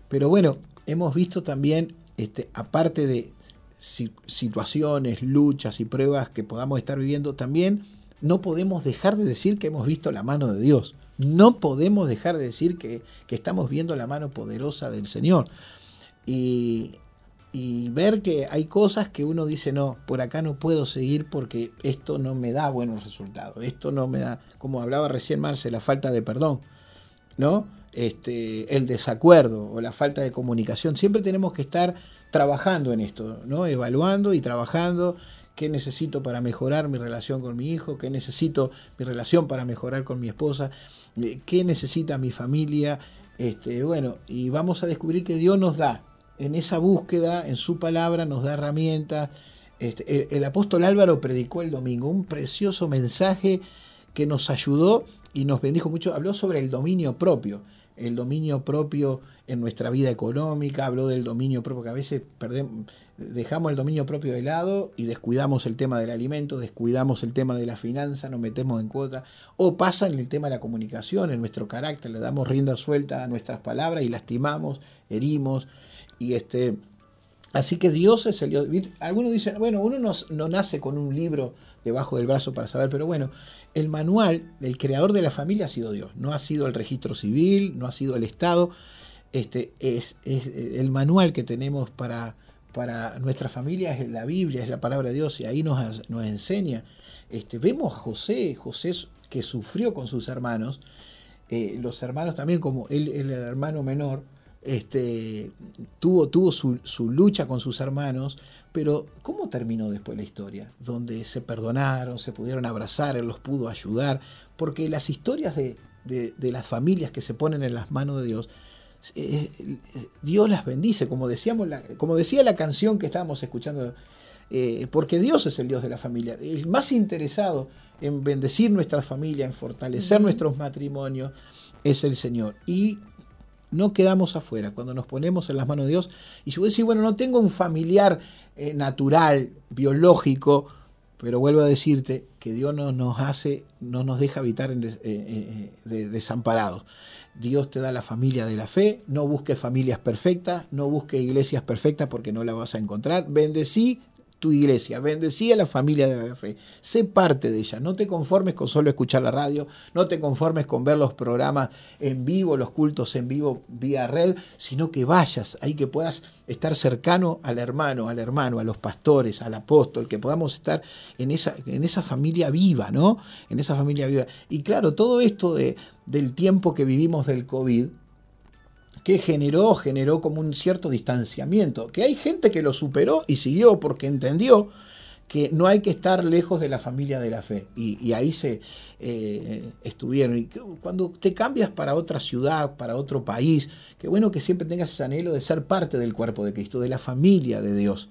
pero bueno, hemos visto también, este, aparte de situaciones, luchas y pruebas que podamos estar viviendo, también no podemos dejar de decir que hemos visto la mano de Dios. No podemos dejar de decir que, estamos viendo la mano poderosa del Señor. Y y ver que hay cosas que uno dice, no, por acá no puedo seguir porque esto no me da buenos resultados, esto no me da, como hablaba recién Marce, la falta de perdón, ¿no? Este, el desacuerdo o la falta de comunicación. Siempre tenemos que estar trabajando en esto, ¿no? Evaluando y trabajando qué necesito para mejorar mi relación con mi hijo, qué necesito mi relación para mejorar con mi esposa, eh, qué necesita mi familia, este, bueno, y vamos a descubrir que Dios nos da en esa búsqueda, en su palabra, nos da herramientas. Este, el, apóstol Álvaro predicó el domingo un precioso mensaje que nos ayudó y nos bendijo mucho. Habló sobre el dominio propio, el dominio propio en nuestra vida económica, habló del dominio propio, que a veces perdemos, dejamos el dominio propio de lado y descuidamos el tema del alimento, descuidamos el tema de la finanza, nos metemos en cuota, o pasa en el tema de la comunicación, en nuestro carácter, le damos rienda suelta a nuestras palabras y lastimamos, herimos. Y este, así que Dios es el Dios. Algunos dicen, bueno, uno no, no nace con un libro debajo del brazo para saber, pero bueno, el manual, el creador de la familia ha sido Dios, no ha sido el registro civil, no ha sido el Estado, este, es, es el manual que tenemos para, para nuestra familia es la Biblia, es la palabra de Dios, y ahí nos, nos enseña. Este, vemos a José, José que sufrió con sus hermanos, eh, los hermanos también, como él, él el hermano menor, este, tuvo, tuvo su, lucha con sus hermanos, pero ¿cómo terminó después la historia? Donde se perdonaron, se pudieron abrazar, él los pudo ayudar, porque las historias de, las familias que se ponen en las manos de Dios, eh, eh, Dios las bendice, como, decíamos como decía la canción que estábamos escuchando, eh, porque Dios es el Dios de la familia, el más interesado en bendecir nuestra familia, en fortalecer nuestros matrimonios, es el Señor. Y no quedamos afuera cuando nos ponemos en las manos de Dios. Y si vos decís, bueno, no tengo un familiar eh, natural, biológico, pero vuelvo a decirte que Dios no nos hace, no nos deja habitar en eh, eh, desamparados. Dios te da la familia de la fe, no busques familias perfectas, no busques iglesias perfectas porque no la vas a encontrar. Bendecí tu iglesia, bendecí a la familia de la fe, sé parte de ella, no te conformes con solo escuchar la radio, no te conformes con ver los programas en vivo, los cultos en vivo vía red, sino que vayas ahí que puedas estar cercano al hermano, al hermano, a los pastores, al apóstol, que podamos estar en esa, en esa familia viva, ¿no? En esa familia viva. Y claro, todo esto de, del tiempo que vivimos del COVID, que generó, generó como un cierto distanciamiento, que hay gente que lo superó y siguió porque entendió que no hay que estar lejos de la familia de la fe. Y, ahí se eh, estuvieron. Y cuando te cambias para otra ciudad, para otro país, qué bueno que siempre tengas ese anhelo de ser parte del cuerpo de Cristo, de la familia de Dios.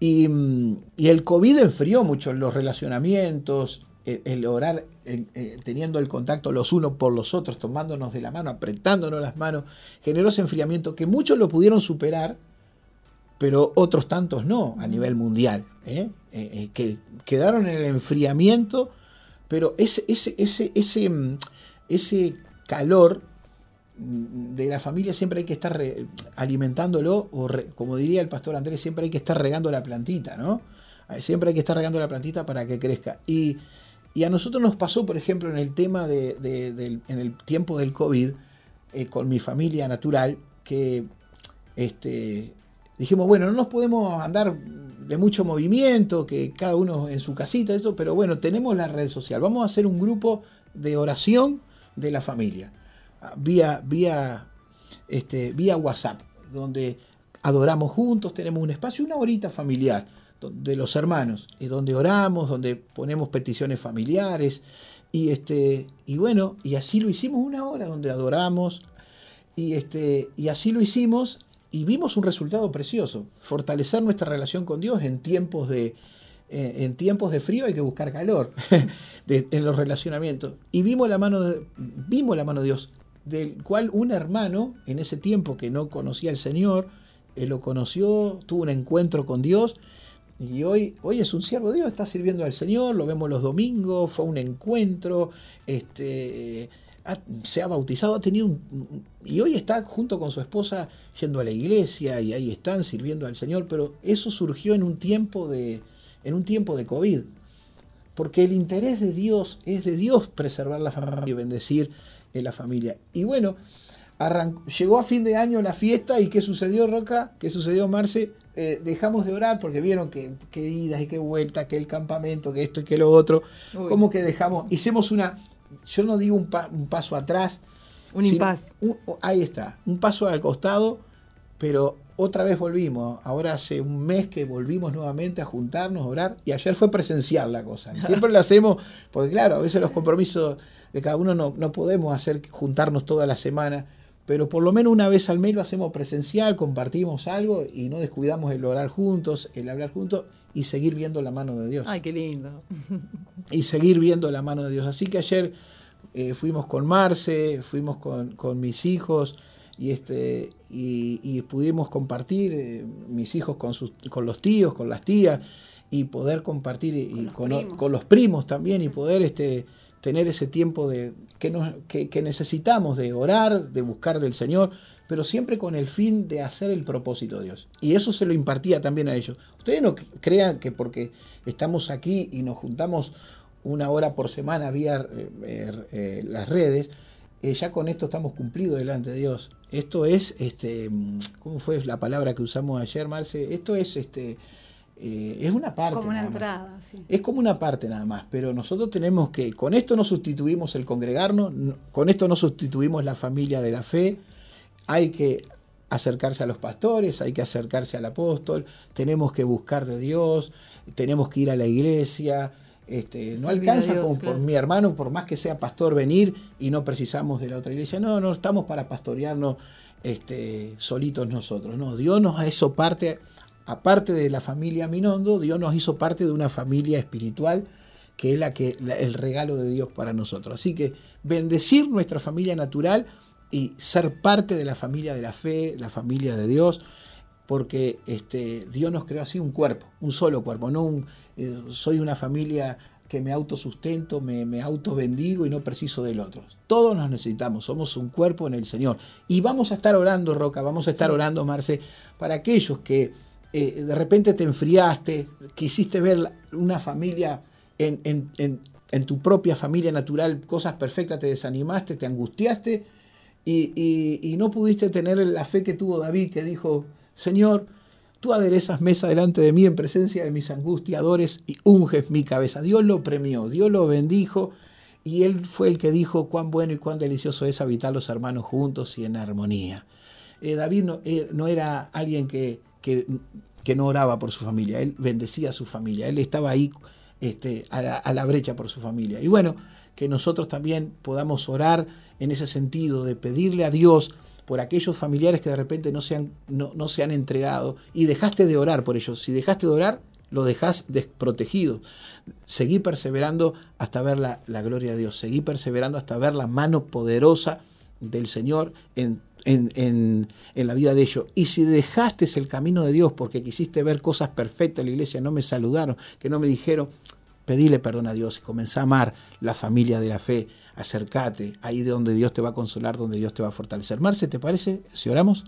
Y, mm, y el COVID enfrió mucho los relacionamientos, el, orar eh, teniendo el contacto los unos por los otros, tomándonos de la mano, apretándonos las manos, generó ese enfriamiento que muchos lo pudieron superar, pero otros tantos no a nivel mundial, ¿eh? Eh, que quedaron en el enfriamiento, pero ese, ese, ese, ese, mm, ese calor mm, de la familia siempre hay que estar alimentándolo, o como diría el pastor Andrés, siempre hay que estar regando la plantita, ¿no? Siempre hay que estar regando la plantita para que crezca. Y y a nosotros nos pasó, por ejemplo, en el tema de, en el tiempo del COVID, eh, con mi familia natural, que este, dijimos, bueno, no nos podemos andar de mucho movimiento, que cada uno en su casita, eso, pero bueno, tenemos la red social. Vamos a hacer un grupo de oración de la familia, vía, vía, este, vía WhatsApp, donde adoramos juntos, tenemos un espacio, una horita familiar de los hermanos, y donde oramos, donde ponemos peticiones familiares, y, este, y bueno, y así lo hicimos una hora, donde adoramos, y, este, y así lo hicimos, y vimos un resultado precioso, fortalecer nuestra relación con Dios en tiempos de, eh, en tiempos de frío hay que buscar calor en los relacionamientos. Y vimos la, mano de, vimos la mano de Dios, del cual un hermano, en ese tiempo que no conocía al Señor, él lo conoció, tuvo un encuentro con Dios y hoy, hoy es un siervo de Dios, está sirviendo al Señor, lo vemos los domingos, fue un encuentro, este, se ha bautizado, ha tenido un, y hoy está junto con su esposa yendo a la iglesia y ahí están sirviendo al Señor, pero eso surgió en un tiempo de, en un tiempo de COVID. Porque el interés de Dios es de Dios preservar la familia y bendecir en la familia. Y bueno, llegó a fin de año la fiesta y ¿qué sucedió, Roca? ¿Qué sucedió, Marce? Eh, dejamos de orar porque vieron que, que, idas y qué vueltas, que el campamento, que esto y que lo otro. Como que dejamos, hicimos una, yo no digo un, paso atrás. Un impas. ahí está, un paso al costado, pero otra vez volvimos. Ahora hace un mes que volvimos nuevamente a juntarnos, a orar, y ayer fue presencial la cosa. Siempre lo hacemos, porque claro, a veces los compromisos de cada uno no, no podemos hacer juntarnos toda la semana, pero por lo menos una vez al mes lo hacemos presencial, compartimos algo y no descuidamos el orar juntos, el hablar juntos y seguir viendo la mano de Dios. Ay, qué lindo. Y seguir viendo la mano de Dios. Así que ayer eh, fuimos con Marce, fuimos con, mis hijos y, este, y, pudimos compartir, eh, mis hijos con, sus, con los tíos, con las tías, y poder compartir y, con, los, primos también y poder este, tener ese tiempo de, que, necesitamos de orar, de buscar del Señor, pero siempre con el fin de hacer el propósito de Dios. Y eso se lo impartía también a ellos. Ustedes no crean que porque estamos aquí y nos juntamos una hora por semana vía eh, eh, las redes, eh, ya con esto estamos cumplidos delante de Dios. Esto es, este, ¿cómo fue la palabra que usamos ayer, Marce? Esto es, este, es una parte. Como una entrada, sí. Es como una parte nada más, pero nosotros tenemos que, con esto no sustituimos el congregarnos, con esto no sustituimos la familia de la fe, hay que acercarse a los pastores, hay que acercarse al apóstol, tenemos que buscar de Dios, tenemos que ir a la iglesia. Este, no alcanza como por mi hermano, por más que sea pastor, venir y no precisamos de la otra iglesia. No, no estamos para pastorearnos este, solitos nosotros. No, Dios nos hizo parte, aparte de la familia Minondo, Dios nos hizo parte de una familia espiritual que es la que, el regalo de Dios para nosotros. Así que bendecir nuestra familia natural y ser parte de la familia de la fe, la familia de Dios, porque este, Dios nos creó así un cuerpo, un solo cuerpo, no un, eh, soy una familia que me autosustento, me, me auto bendigo y no preciso del otro. Todos nos necesitamos, somos un cuerpo en el Señor. Y vamos a estar orando, Roca, vamos a estar orando, Marce, para aquellos que eh, de repente te enfriaste, quisiste ver una familia en, tu propia familia natural, cosas perfectas, te desanimaste, te angustiaste y, no pudiste tener la fe que tuvo David, que dijo, Señor, tú aderezas mesa delante de mí en presencia de mis angustiadores y unges mi cabeza. Dios lo premió, Dios lo bendijo y él fue el que dijo cuán bueno y cuán delicioso es habitar los hermanos juntos y en armonía. Eh, David eh, no, era alguien que, que, no oraba por su familia, él bendecía a su familia, él estaba ahí este, a, la, la brecha por su familia. Y bueno, que nosotros también podamos orar en ese sentido, de pedirle a Dios por aquellos familiares que de repente no se han, entregado y dejaste de orar por ellos. Si dejaste de orar, lo dejas desprotegido. Seguí perseverando hasta ver la, gloria de Dios. Seguí perseverando hasta ver la mano poderosa del Señor en, en, la vida de ellos. Y si dejaste el camino de Dios porque quisiste ver cosas perfectas en la iglesia, no me saludaron, que no me dijeron, Pedile perdón a Dios y comenzá a amar la familia de la fe. Acércate ahí de donde Dios te va a consolar, donde Dios te va a fortalecer. Marce, ¿te parece si oramos?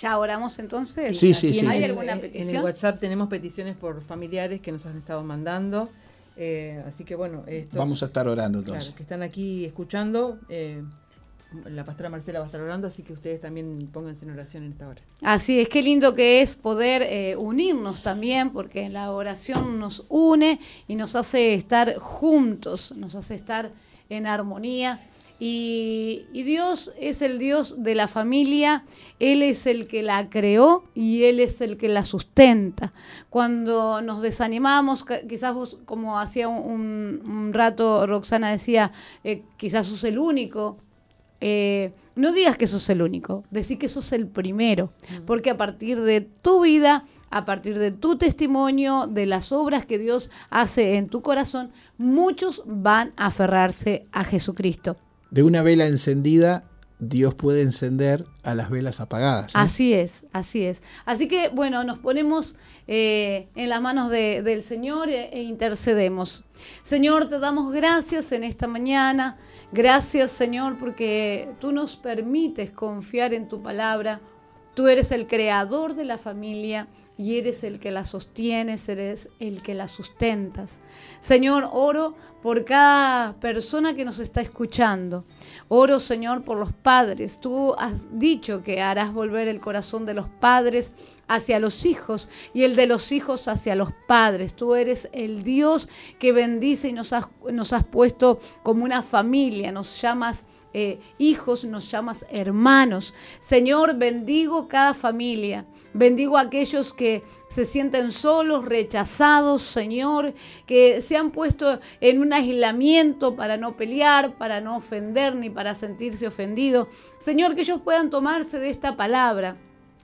¿Ya oramos entonces? Sí, sí, sí. ¿Hay alguna petición? En el WhatsApp tenemos peticiones por familiares que nos han estado mandando. Eh, así que bueno, vamos a estar orando entonces. Claro, que están aquí escuchando. Eh, la pastora Marcela va a estar orando, así que ustedes también pónganse en oración en esta hora. Así es, qué lindo que es poder eh, unirnos también, porque la oración nos une y nos hace estar juntos, nos hace estar en armonía. Y, Dios es el Dios de la familia, Él es el que la creó y Él es el que la sustenta. Cuando nos desanimamos, quizás vos, como hacía un, rato Roxana decía, eh, quizás sos el único eh, no digas que sos el único, decir que sos el primero, porque a partir de tu vida, a partir de tu testimonio, de las obras que Dios hace en tu corazón, muchos van a aferrarse a Jesucristo. De una vela encendida Dios puede encender a las velas apagadas. Así es, así es. Así que, bueno, nos ponemos eh, en las manos del Señor e, e, intercedemos. Señor, te damos gracias en esta mañana. Gracias, Señor, porque tú nos permites confiar en tu palabra. Tú eres el creador de la familia y eres el que la sostienes, eres el que la sustentas. Señor, oro por cada persona que nos está escuchando. Oro, Señor, por los padres. Tú has dicho que harás volver el corazón de los padres hacia los hijos y el de los hijos hacia los padres. Tú eres el Dios que bendice y nos has, puesto como una familia, nos llamas eh, hijos, nos llamas hermanos. Señor, bendigo cada familia. Bendigo a aquellos que se sienten solos, rechazados, Señor, que se han puesto en un aislamiento para no pelear, para no ofender ni para sentirse ofendidos. Señor, que ellos puedan tomarse de esta palabra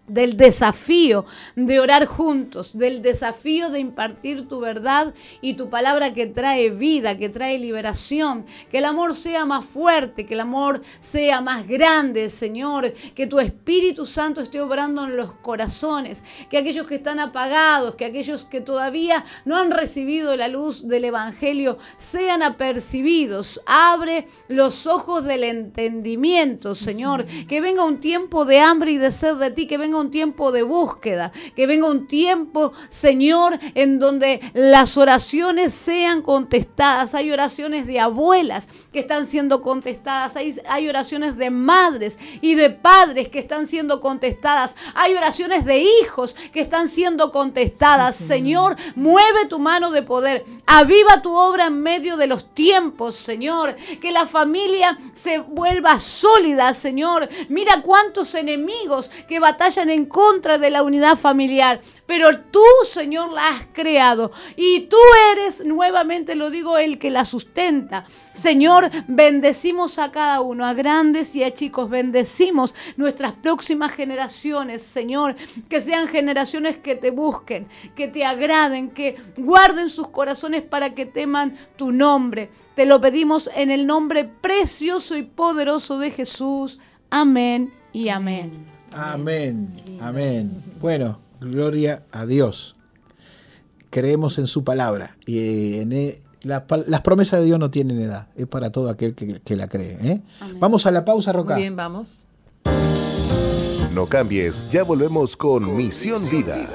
del desafío de orar juntos, del desafío de impartir tu verdad y tu palabra que trae vida, que trae liberación, que el amor sea más fuerte, que el amor sea más grande, Señor, que tu Espíritu Santo esté obrando en los corazones, que aquellos que están apagados, que aquellos que todavía no han recibido la luz del Evangelio sean apercibidos. Abre los ojos del entendimiento, Señor, que venga un tiempo de hambre y de sed de ti, que venga un tiempo de búsqueda, que venga un tiempo, Señor, en donde las oraciones sean contestadas. Hay oraciones de abuelas que están siendo contestadas, hay, hay oraciones de madres y de padres que están siendo contestadas, hay oraciones de hijos que están siendo contestadas. señor. mueve tu mano de poder, aviva tu obra en medio de los tiempos, Señor, que la familia se vuelva sólida, Señor. Mira cuántos enemigos que batallan en contra de la unidad familiar, pero tú, Señor, la has creado y tú eres, nuevamente lo digo, el que la sustenta. Señor, bendecimos a cada uno, a grandes y a chicos, bendecimos nuestras próximas generaciones, Señor, que sean generaciones que te busquen, que te agraden, que guarden sus corazones para que teman tu nombre. Te lo pedimos en el nombre precioso y poderoso de Jesús. Amén y amén. Amén, amén. Bueno, gloria a Dios. Creemos en su palabra y en e, las promesas de Dios no tienen edad, es para todo aquel que, la cree. ¿eh? Vamos a la pausa, Roca. bien, vamos. No cambies, ya volvemos con, Misión, Vida.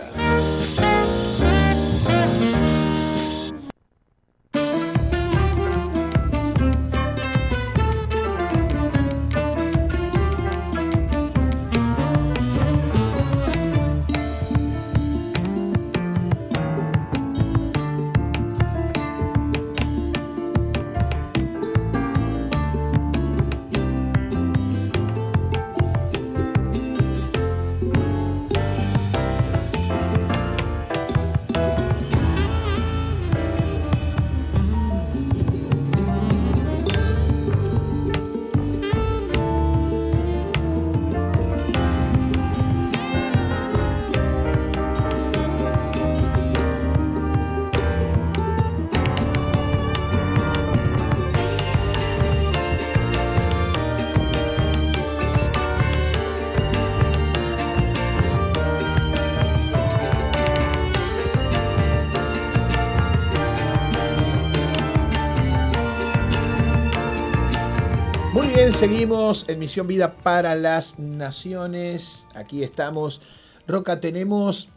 Seguimos en Misión Vida para las Naciones. Aquí estamos. Roca, tenemos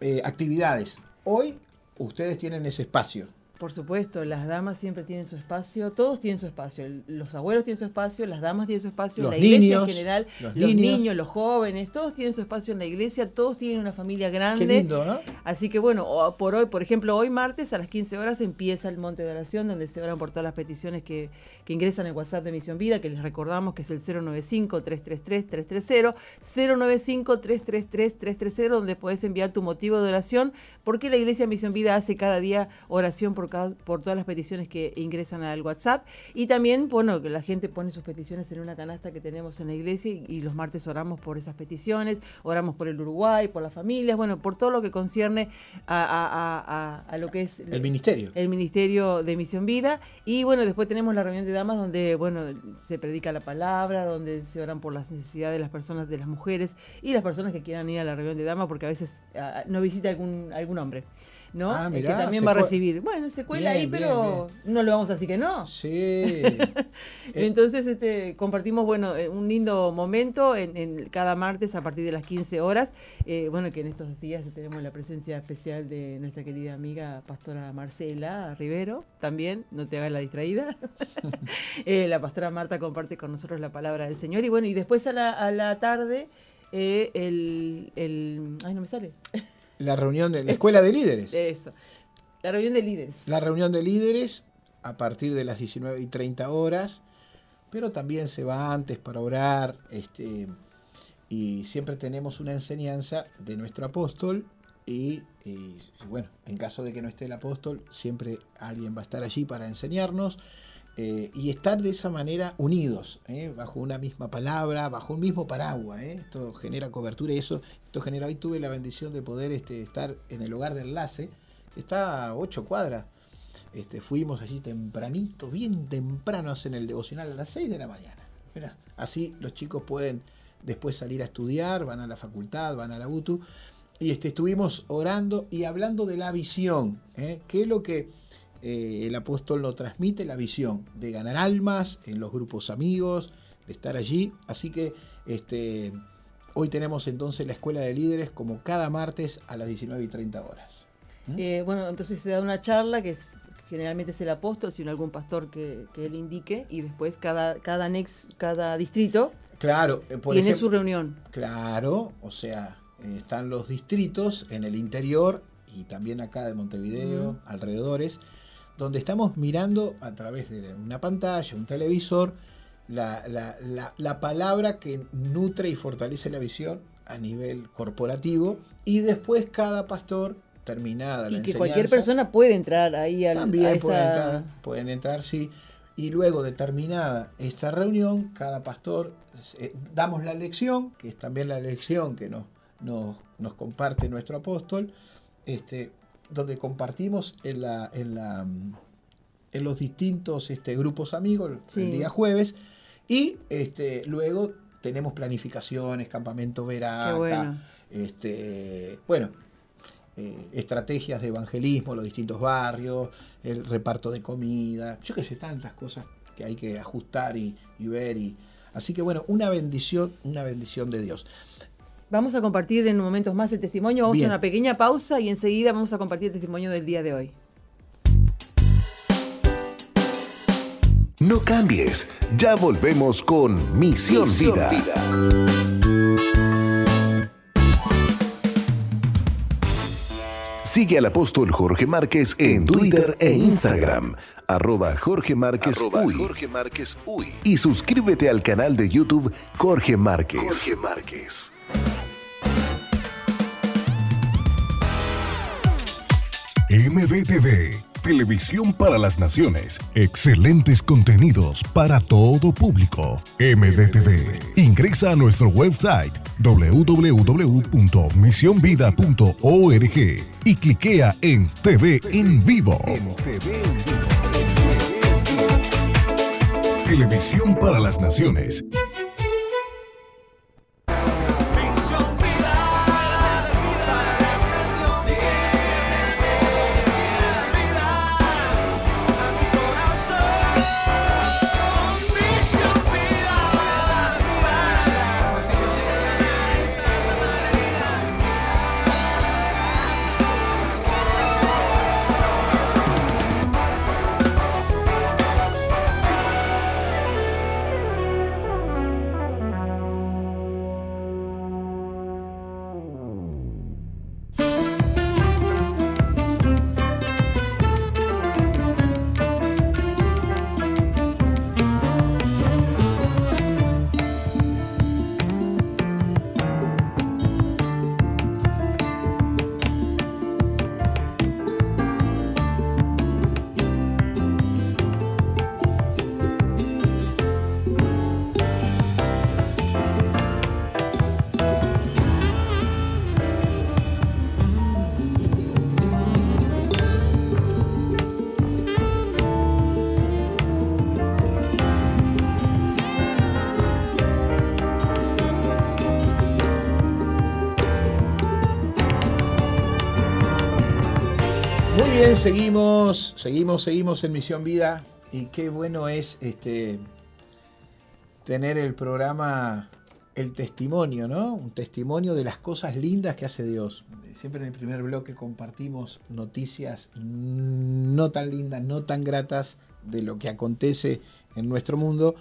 eh, actividades. Hoy ustedes tienen ese espacio. Por supuesto, las damas siempre tienen su espacio, todos tienen su espacio. Los abuelos tienen su espacio, las damas tienen su espacio, la iglesia en general, los, niños. los jóvenes, todos tienen su espacio en la iglesia, todos tienen una familia grande. Qué lindo, ¿no? Así que bueno, por hoy, por ejemplo, hoy martes a las 15 horas empieza el Monte de Oración, donde se oran por todas las peticiones que, que ingresan en WhatsApp de Misión Vida, que les recordamos que es el 095-333-330, 095-333-330, donde puedes enviar tu motivo de oración, porque la iglesia Misión Vida hace cada día oración por por todas las peticiones que ingresan al WhatsApp. Y también, bueno, que la gente pone sus peticiones en una canasta que tenemos en la iglesia y, los martes oramos por esas peticiones, oramos por el Uruguay, por las familias, bueno, por todo lo que concierne a, lo que es el ministerio. El ministerio de Misión Vida. Y bueno, después tenemos la reunión de damas donde, bueno, se predica la palabra, donde se oran por las necesidades de las personas, de las mujeres y las personas que quieran ir a la reunión de damas, porque a veces no visita algún, algún hombre. ¿No? Ah, que también va a recibir. Bueno, se cuela ahí, pero no le vamos a decir que no. Sí. Eh, Entonces, este, compartimos, bueno, eh, un lindo momento en, cada martes a partir de las 15 horas. Eh, bueno, que en estos días tenemos la presencia especial de nuestra querida amiga pastora Marcela Rivero, también, no te hagas la distraída. la pastora Marta comparte con nosotros la palabra del Señor. Y bueno, y después a la, a la tarde, el, el... Ay, no me sale. La reunión de la escuela de líderes. Eso. La reunión de líderes. La reunión de líderes a partir de las 19 y 30 horas, pero también se va antes para orar. Este, y siempre tenemos una enseñanza de nuestro apóstol. Y, y, bueno, en caso de que no esté el apóstol, siempre alguien va a estar allí para enseñarnos. Eh, y estar de esa manera unidos, ¿eh? bajo una misma palabra, bajo un mismo paraguas. ¿eh? Esto genera cobertura y eso, esto genera. Hoy tuve la bendición de poder este, estar en el hogar de enlace, que está a ocho cuadras. Este, fuimos allí tempranito, bien temprano, hacen el devocional a las 6 de la mañana. así los chicos pueden después salir a estudiar, van a la facultad, van a la UTU. Y este, estuvimos orando y hablando de la visión, que es lo que eh, el apóstol nos transmite la visión de ganar almas en los grupos amigos, de estar allí. Así que este, hoy tenemos entonces la escuela de líderes como cada martes a las 19 y 30 horas. ¿Mm? Eh, bueno, entonces se da una charla que generalmente es el apóstol, sino algún pastor que, él indique, y después cada, cada, cada distrito claro, eh, tiene su reunión. Claro, o sea, están los distritos en el interior y también acá de Montevideo, alrededores donde estamos mirando a través de una pantalla, un televisor, la, palabra que nutre y fortalece la visión a nivel corporativo y después cada pastor terminada y que cualquier persona puede entrar ahí al, también pueden, entrar, pueden entrar sí. Y luego de terminada esta reunión cada pastor eh, damos la lección que es también la lección que nos, nos, nos comparte nuestro apóstol este donde compartimos en, la, en, la, en los distintos este, grupos amigos el día jueves y este, luego tenemos planificaciones, campamento este, bueno, eh, estrategias de evangelismo, los distintos barrios, el reparto de comida, yo qué sé, tantas cosas que hay que ajustar y, y ver. Y, así que bueno, una bendición, una bendición de Dios. Vamos a compartir en momentos más el testimonio. Vamos a una pequeña pausa y enseguida vamos a compartir el testimonio del día de hoy. No cambies, ya volvemos con Misión, Vida. Sigue al apóstol Jorge Márquez en Twitter e Instagram, arroba Jorge Márquez, Jorge Márquez Uy. Y suscríbete al canal de YouTube Jorge Márquez. Jorge Márquez. MBTV, Televisión para las Naciones. Excelentes contenidos para todo público. MBTV. Ingresa a nuestro website www.misionvida.org y cliquea en TV en vivo. Televisión para las Naciones. Seguimos, seguimos, seguimos en Misión Vida y qué bueno es este tener el programa el testimonio, ¿no? Un testimonio de las cosas lindas que hace Dios. Siempre en el primer bloque compartimos noticias no tan lindas, no tan gratas de lo que acontece en nuestro mundo,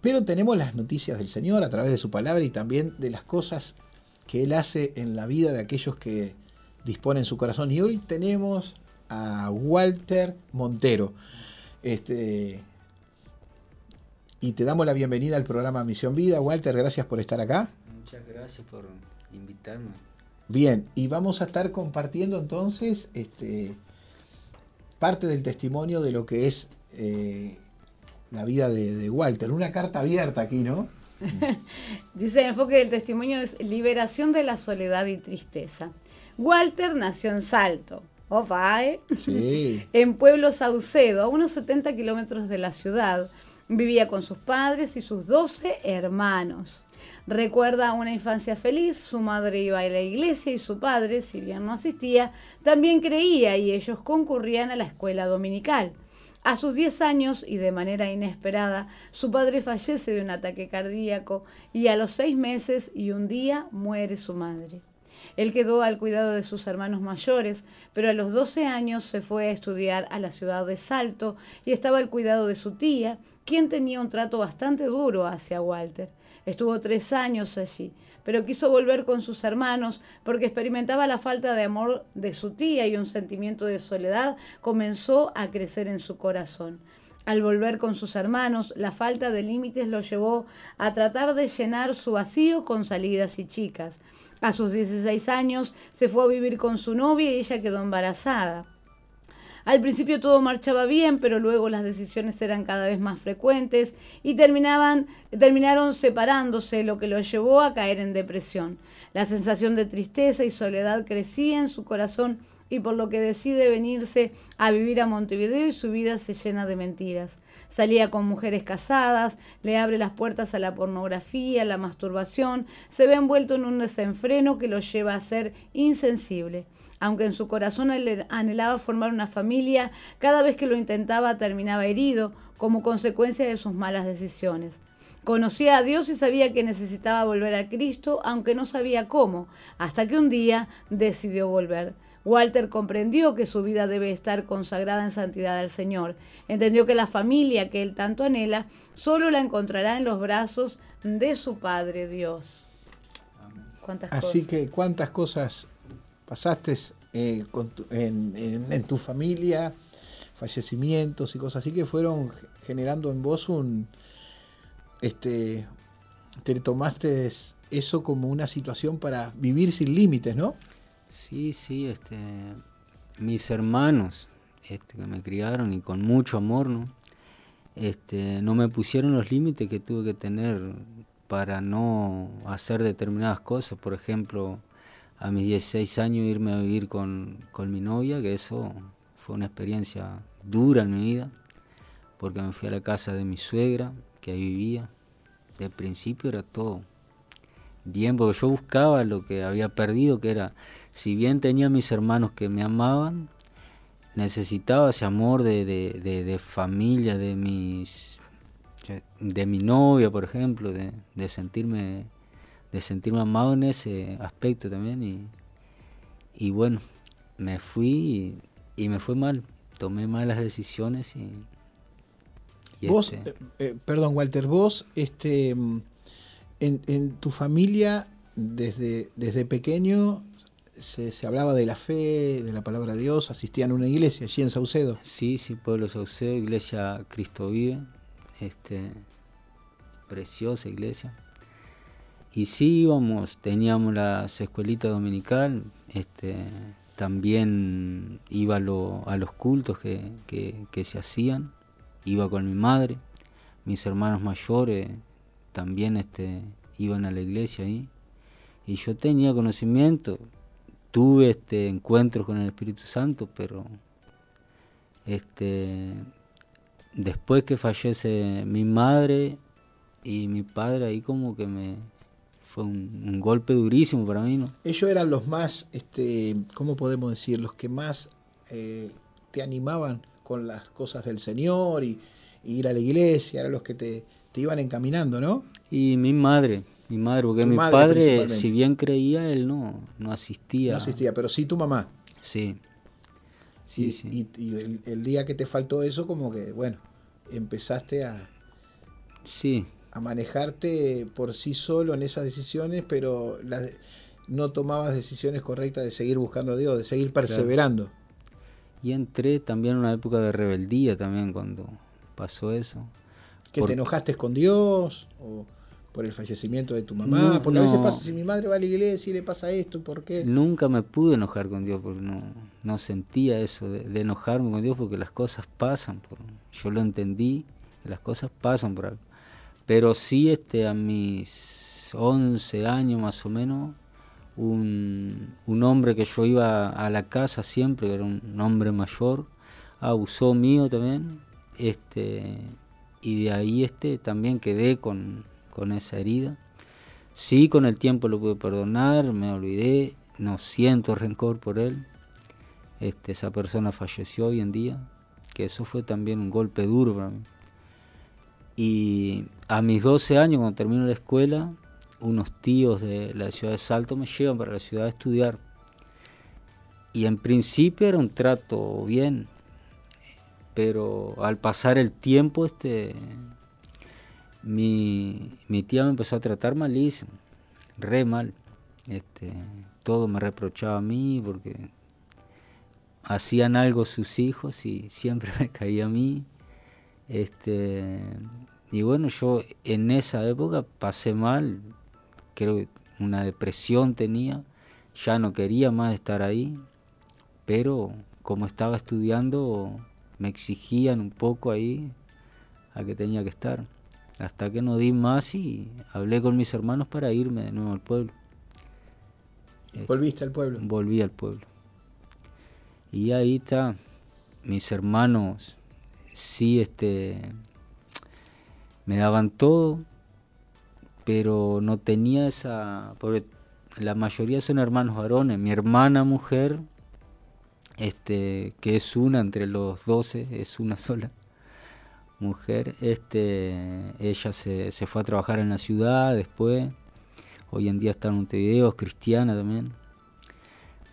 pero tenemos las noticias del Señor a través de su palabra y también de las cosas que Él hace en la vida de aquellos que disponen su corazón. Y hoy tenemos a Walter Montero. Este, y te damos la bienvenida al programa Misión Vida. Walter, gracias por estar acá. Muchas gracias por invitarme. Bien, y vamos a estar compartiendo entonces este, parte del testimonio de lo que es eh, la vida de, de, Walter. Una carta abierta aquí, ¿no? Dice el enfoque del testimonio es liberación de la soledad y tristeza. Walter nació en Salto, opa, ¿eh? Sí. en Pueblo Saucedo, a unos 70 kilómetros de la ciudad. Vivía con sus padres y sus 12 hermanos. Recuerda una infancia feliz, su madre iba a la iglesia y su padre, si bien no asistía, también creía y ellos concurrían a la escuela dominical. A sus 10 años y de manera inesperada, su padre fallece de un ataque cardíaco y a los 6 meses y un día muere su madre. Él quedó al cuidado de sus hermanos mayores, pero a los 12 años se fue a estudiar a la ciudad de Salto y estaba al cuidado de su tía, quien tenía un trato bastante duro hacia Walter. Estuvo tres años allí, pero quiso volver con sus hermanos porque experimentaba la falta de amor de su tía y un sentimiento de soledad comenzó a crecer en su corazón. Al volver con sus hermanos, la falta de límites lo llevó a tratar de llenar su vacío con salidas y chicas. A sus 16 años se fue a vivir con su novia y ella quedó embarazada. Al principio todo marchaba bien, pero luego las decisiones eran cada vez más frecuentes y terminaban, terminaron separándose, lo que lo llevó a caer en depresión. La sensación de tristeza y soledad crecía en su corazón y por lo que decide venirse a vivir a Montevideo y su vida se llena de mentiras. Salía con mujeres casadas, le abre las puertas a la pornografía, a la masturbación, se ve envuelto en un desenfreno que lo lleva a ser insensible. Aunque en su corazón anhelaba formar una familia, cada vez que lo intentaba terminaba herido como consecuencia de sus malas decisiones. Conocía a Dios y sabía que necesitaba volver a Cristo, aunque no sabía cómo, hasta que un día decidió volver. Walter comprendió que su vida debe estar consagrada en santidad al Señor. Entendió que la familia que él tanto anhela solo la encontrará en los brazos de su Padre Dios. ¿Cuántas Así que cuántas cosas pasaste eh, en, tu familia, fallecimientos y cosas así que fueron generando en vos un, este, te tomaste eso como una situación para vivir sin límites, ¿no? Sí, sí, este, mis hermanos este, que me criaron y con mucho amor, ¿no? Este, no me pusieron los límites que tuve que tener para no hacer determinadas cosas. Por ejemplo, a mis 16 años irme a vivir con, mi novia, que eso fue una experiencia dura en mi vida, porque me fui a la casa de mi suegra, que ahí vivía. De principio era todo bien, porque yo buscaba lo que había perdido, que era, si bien tenía mis hermanos que me amaban, necesitaba ese amor de, de, de, de familia, de mis de mi novia, por ejemplo, de, de sentirme de sentirme amado en ese aspecto también. Y, y bueno, me fui y, me fue mal, tomé malas decisiones y... vos, este eh, eh, perdón Walter, vos este, en, en, tu familia desde, desde pequeño se, se, hablaba de la fe, de la palabra de Dios, asistían a una iglesia allí en Saucedo. Sí, sí, Pueblo Saucedo, iglesia Cristo vive, este, preciosa iglesia. Y sí íbamos, teníamos las escuelitas dominical, este, también iba a, los cultos que, se hacían, iba con mi madre, mis hermanos mayores también este, iban a la iglesia ahí. Y yo tenía conocimiento, tuve este encuentros con el Espíritu Santo, pero este después que fallece mi madre y mi padre ahí como que me fue un, golpe durísimo para mí, ¿no? Ellos eran los más, este, ¿cómo podemos decir? Los que más eh, te animaban con las cosas del Señor y, y ir a la iglesia, eran los que te, te iban encaminando, ¿no? Y mi madre, mi madre, porque Tu mi madre padre, si bien creía, él no, no asistía. No asistía, pero sí tu mamá. Sí. Sí, y, sí. y- y el, el día que te faltó eso, como que, bueno, empezaste a, Sí, a manejarte por sí solo en esas decisiones, pero las- no tomabas decisiones correctas de seguir buscando a Dios, de seguir perseverando. y entré también en una época de rebeldía también cuando pasó eso. ¿Que te enojaste con Dios? ¿O por el fallecimiento de tu mamá? No, porque a veces no. pasa, si mi madre va a la iglesia y le pasa esto, ¿por qué? Nunca me pude enojar con Dios porque no, no sentía eso de, de enojarme con Dios porque las cosas pasan. Por, yo lo entendí, las cosas pasan por algo. Pero sí este, a mis 11 años más o menos, un, un hombre que yo iba a la casa siempre, que era un hombre mayor, abusó mío también. Este, y de ahí este, también quedé con, con esa herida. Sí, con el tiempo lo pude perdonar, me olvidé, no siento rencor por él. Este, esa persona falleció hoy en día, que eso fue también un golpe duro para mí. Y a mis 12 años, cuando termino la escuela, unos tíos de la ciudad de Salto me llevan para la ciudad a estudiar. Y en principio era un trato bien, pero al pasar el tiempo, este, mi, mi tía me empezó a tratar malísimo, re mal. Este, todo me reprochaba a mí porque hacían algo sus hijos y siempre me caía a mí. Este, y bueno, yo en esa época pasé mal, creo que una depresión tenía, ya no quería más estar ahí, pero como estaba estudiando me exigían un poco ahí a que tenía que estar. Hasta que no di más y hablé con mis hermanos para irme de nuevo al pueblo. Volviste al pueblo. Volví al pueblo. Y ahí está, mis hermanos sí este me daban todo, pero no tenía esa, porque la mayoría son hermanos varones, mi hermana mujer, este, que es una entre los doce, es una sola mujer, este, ella se, se fue a trabajar en la ciudad después, hoy en día está en Montevideo, es cristiana también.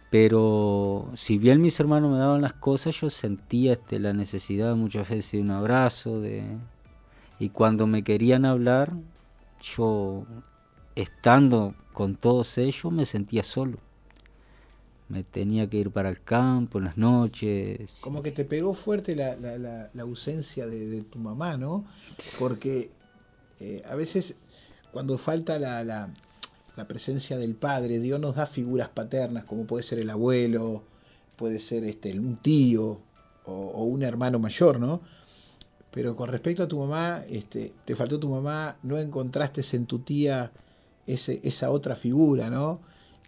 Pero si bien mis hermanos me daban las cosas, yo sentía este, la necesidad muchas veces de un abrazo, de y cuando me querían hablar, yo estando con todos ellos me sentía solo. Me tenía que ir para el campo en las noches. Como que te pegó fuerte la, la- la- ausencia de, tu mamá, ¿no? Porque eh, a veces cuando falta la presencia del padre, Dios nos da figuras paternas, como puede ser el abuelo, puede ser este, un tío o, o un hermano mayor, ¿no? Pero con respecto a tu mamá, este, te faltó tu mamá, no encontraste en tu tía ese, esa otra figura, ¿no?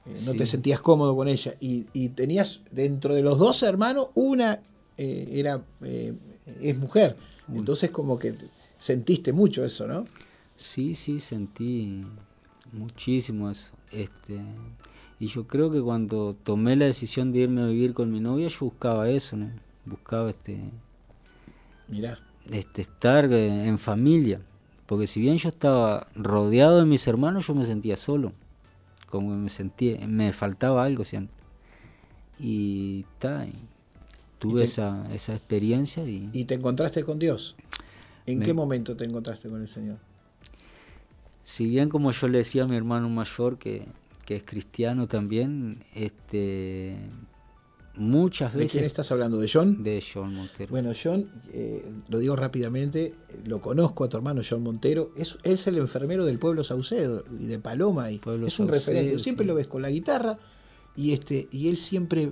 Eh, no Sí. te sentías cómodo con ella. Y, y tenías dentro de los dos hermanos, una eh, era eh, es mujer. Entonces como que te- sentiste mucho eso, ¿no? Sí, sí, sentí muchísimo eso. Este, y yo creo que cuando tomé la decisión de irme a vivir con mi novia, yo buscaba eso, ¿no? Buscaba este, Mirá. este estar en familia. Porque si bien yo estaba rodeado de mis hermanos, yo me sentía solo. Como que me sentía, me faltaba algo siempre. Y ta, y tuve te- esa, esa experiencia y, ¿Y te encontraste con Dios? ¿En Me- qué momento te encontraste con el Señor? si bien como yo le decía a mi hermano mayor que, que es cristiano también, este muchas ¿De quién veces estás hablando? ¿De John? de John Montero. Bueno, John, eh, lo digo rápidamente, lo conozco a tu hermano John Montero, es, es el enfermero del pueblo Saucedo y de Paloma, y Pueblo es un Saucedo, referente, siempre sí. lo ves con la guitarra y, este, y él siempre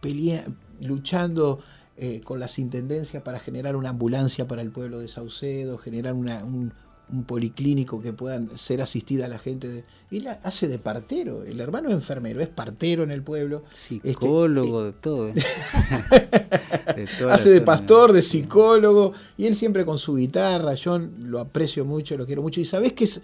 pelea, luchando eh, con las intendencias para generar una ambulancia para el pueblo de Saucedo, generar una- un, un policlínico que puedan ser asistida a la gente. De, él hace de partero, el hermano es enfermero, es partero en el pueblo. Este, Psicólogo, de todo. ¿eh? de hace de pastor, de psicólogo, y él siempre con su guitarra, yo lo aprecio mucho, lo quiero mucho. Y sabés que es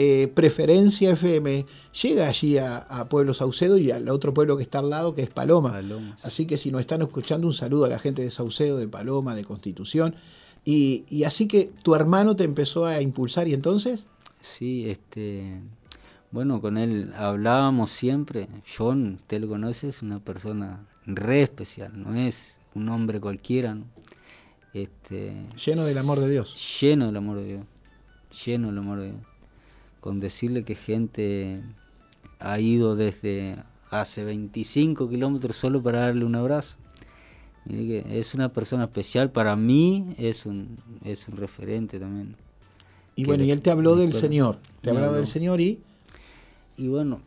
eh, Preferencia FM, llega allí a, Pueblo Saucedo y al otro pueblo que está al lado, que es Paloma. Así que si nos están escuchando, un saludo a la gente de Saucedo, de Paloma, de Constitución. Y, y así que tu hermano te empezó a impulsar y entonces... Sí, este, bueno, con él hablábamos siempre. John, usted lo conoce, es una persona re especial, no es un hombre cualquiera, ¿no? Este, lleno del amor de Dios. Lleno del amor de Dios. Lleno del amor de Dios. Con decirle que gente ha ido desde hace 25 kilómetros solo para darle un abrazo. Es una persona especial, para mí es un, es un referente también. Y bueno, y él te habló del Señor, te habló del Señor y... Y bueno,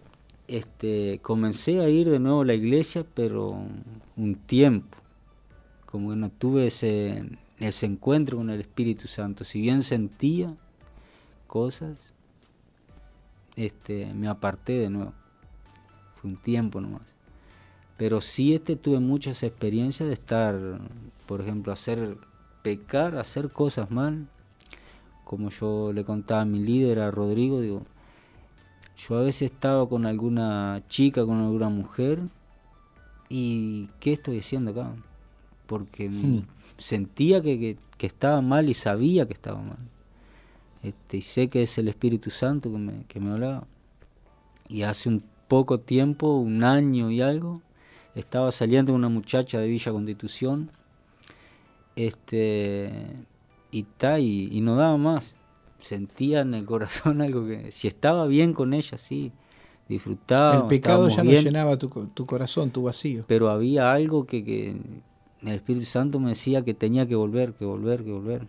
este, comencé a ir de nuevo a la iglesia, pero un tiempo, como que no tuve ese, ese encuentro con el Espíritu Santo. Si bien sentía cosas, este, me aparté de nuevo. Fue un tiempo nomás. Pero sí este, tuve muchas experiencias de estar, por ejemplo, hacer pecar, hacer cosas mal. Como yo le contaba a mi líder, a Rodrigo, digo, yo a veces estaba con alguna chica, con alguna mujer, y ¿qué estoy haciendo acá? Porque hmm. sentía que, estaba mal y sabía que estaba mal. Este, y sé que es el Espíritu Santo que me, que me hablaba. Y hace un poco tiempo, un año y algo, estaba saliendo una muchacha de Villa Constitución, este, y, ta, y no daba más sentía en el corazón algo que, si estaba bien con ella, sí, disfrutaba. El pecado ya no llenaba tu, corazón, tu vacío. Pero había algo que, que el Espíritu Santo me decía que tenía que volver, que volver, que volver.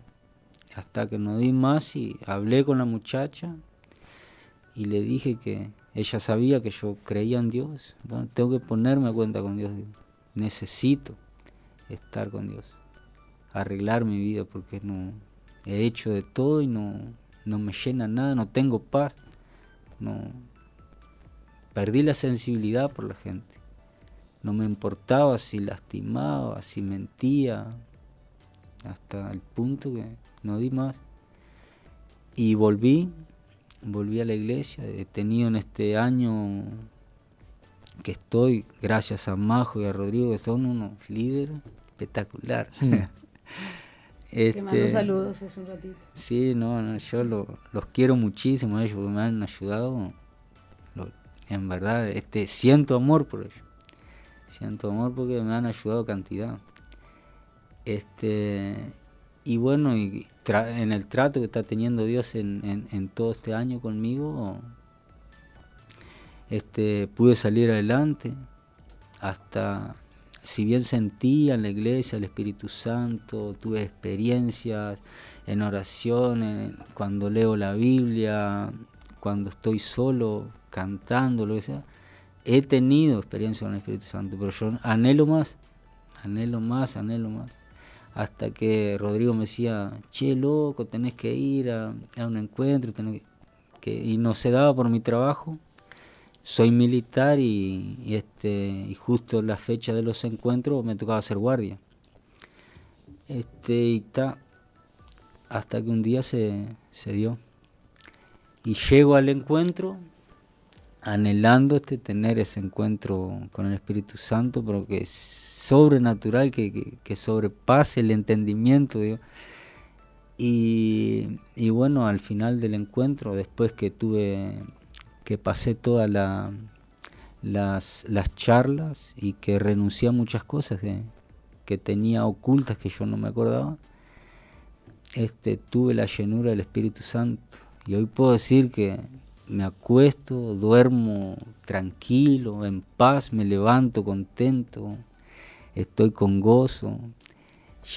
Hasta que no di más y hablé con la muchacha y le dije que ella sabía que yo creía en Dios. Bueno, tengo que ponerme a cuenta con Dios. Necesito estar con Dios, arreglar mi vida porque no he hecho de todo y no, no me llena nada, no tengo paz, no perdí la sensibilidad por la gente. No me importaba si lastimaba, si mentía, hasta el punto que no di más. Y volví, volví a la iglesia, he tenido en este año que estoy, gracias a Majo y a Rodrigo, que son unos líderes espectaculares. Te mando este, saludos hace un ratito. Sí, no, yo los quiero muchísimo ellos porque me han ayudado. en verdad, este, siento amor por ellos. Siento amor porque me han ayudado cantidad. Este, y bueno, y en el trato que está teniendo Dios en, en, todo este año conmigo, este, pude salir adelante hasta si bien sentía en la iglesia el Espíritu Santo, tuve experiencias en oración, cuando leo la Biblia, cuando estoy solo cantando, lo que sea, he tenido experiencia con el Espíritu Santo, pero yo anhelo más, anhelo más, anhelo más. Hasta que Rodrigo me decía, che, loco, tenés que ir a, un encuentro, que, y no se daba por mi trabajo soy militar y, este y justo la fecha de los encuentros me tocaba ser guardia. Este y está hasta que un día se, se, dio. Y llego al encuentro anhelando este tener ese encuentro con el Espíritu Santo, pero sobrenatural, que, que, sobrepase el entendimiento. Y, y bueno, al final del encuentro, después que tuve que pasé todas la, las, las, charlas y que renuncié a muchas cosas que, tenía ocultas que yo no me acordaba, este, tuve la llenura del Espíritu Santo. Y hoy puedo decir que me acuesto, duermo tranquilo, en paz, me levanto contento, estoy con gozo,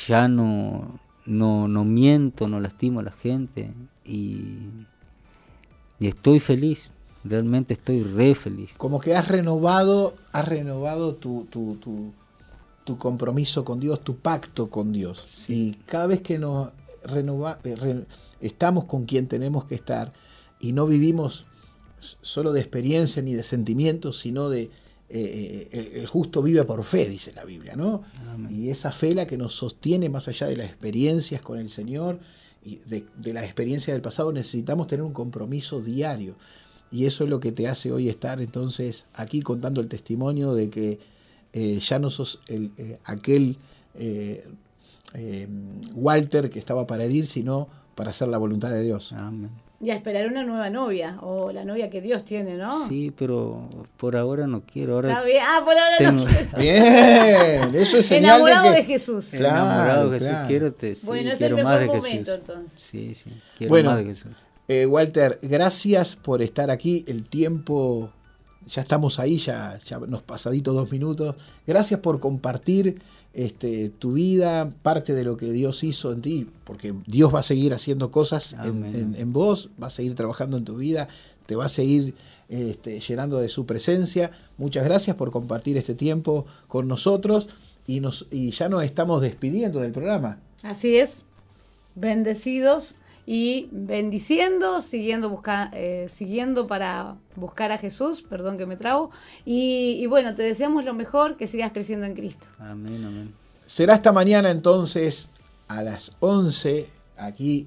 ya no, no, no miento, no lastimo a la gente y, y estoy feliz realmente estoy re feliz. Como que has renovado, has renovado tu, tu, tu, compromiso con Dios, tu pacto con Dios. Y cada vez que nos renova, eh, estamos con quien tenemos que estar y no vivimos solo de experiencia ni de sentimientos, sino de eh, el, el, justo vive por fe, dice la Biblia, ¿no? Y esa fe la que nos sostiene más allá de las experiencias con el Señor y de, de la experiencia del pasado, necesitamos tener un compromiso diario. Y eso es lo que te hace hoy estar entonces aquí contando el testimonio de que eh, ya no sos el, eh, aquel eh, eh, Walter que estaba para herir, sino para hacer la voluntad de Dios. Amén. Y a esperar una nueva novia, o la novia que Dios tiene, ¿no? Sí, pero por ahora no quiero. Ahora Está bien. Ah, por ahora tengo- no quiero. Bien, eso es señal Enamorado de de, que... Jesús. Claro, enamorado de Jesús. claro. Quiero, te, sí, Bueno, es el quiero mejor más de momento, Jesús. entonces. Sí, sí, quiero Bueno. más de Jesús. Eh, Walter, gracias por estar aquí. El tiempo, ya estamos ahí, ya, ya nos pasadito dos minutos. Gracias por compartir este, tu vida, parte de lo que Dios hizo en ti, porque Dios va a seguir haciendo cosas en- en vos, va a seguir trabajando en tu vida, te va a seguir este, llenando de su presencia. Muchas gracias por compartir este tiempo con nosotros y, nos, y ya nos estamos despidiendo del programa. Así es. Bendecidos y bendiciendo, siguiendo, busca, eh, siguiendo para buscar a Jesús, perdón que me trago. Y, y bueno, te deseamos lo mejor, que sigas creciendo en Cristo. Amén, amén. Será esta mañana entonces a las 11 aquí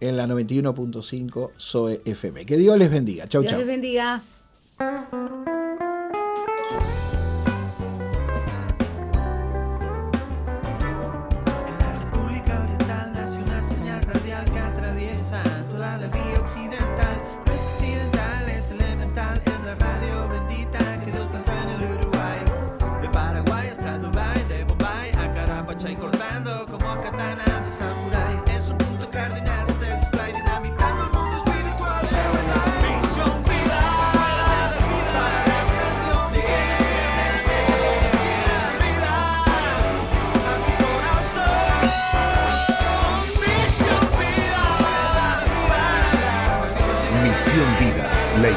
en la 91.5 SOE FM. Que Dios les bendiga. Chau, Dios chau. les bendiga.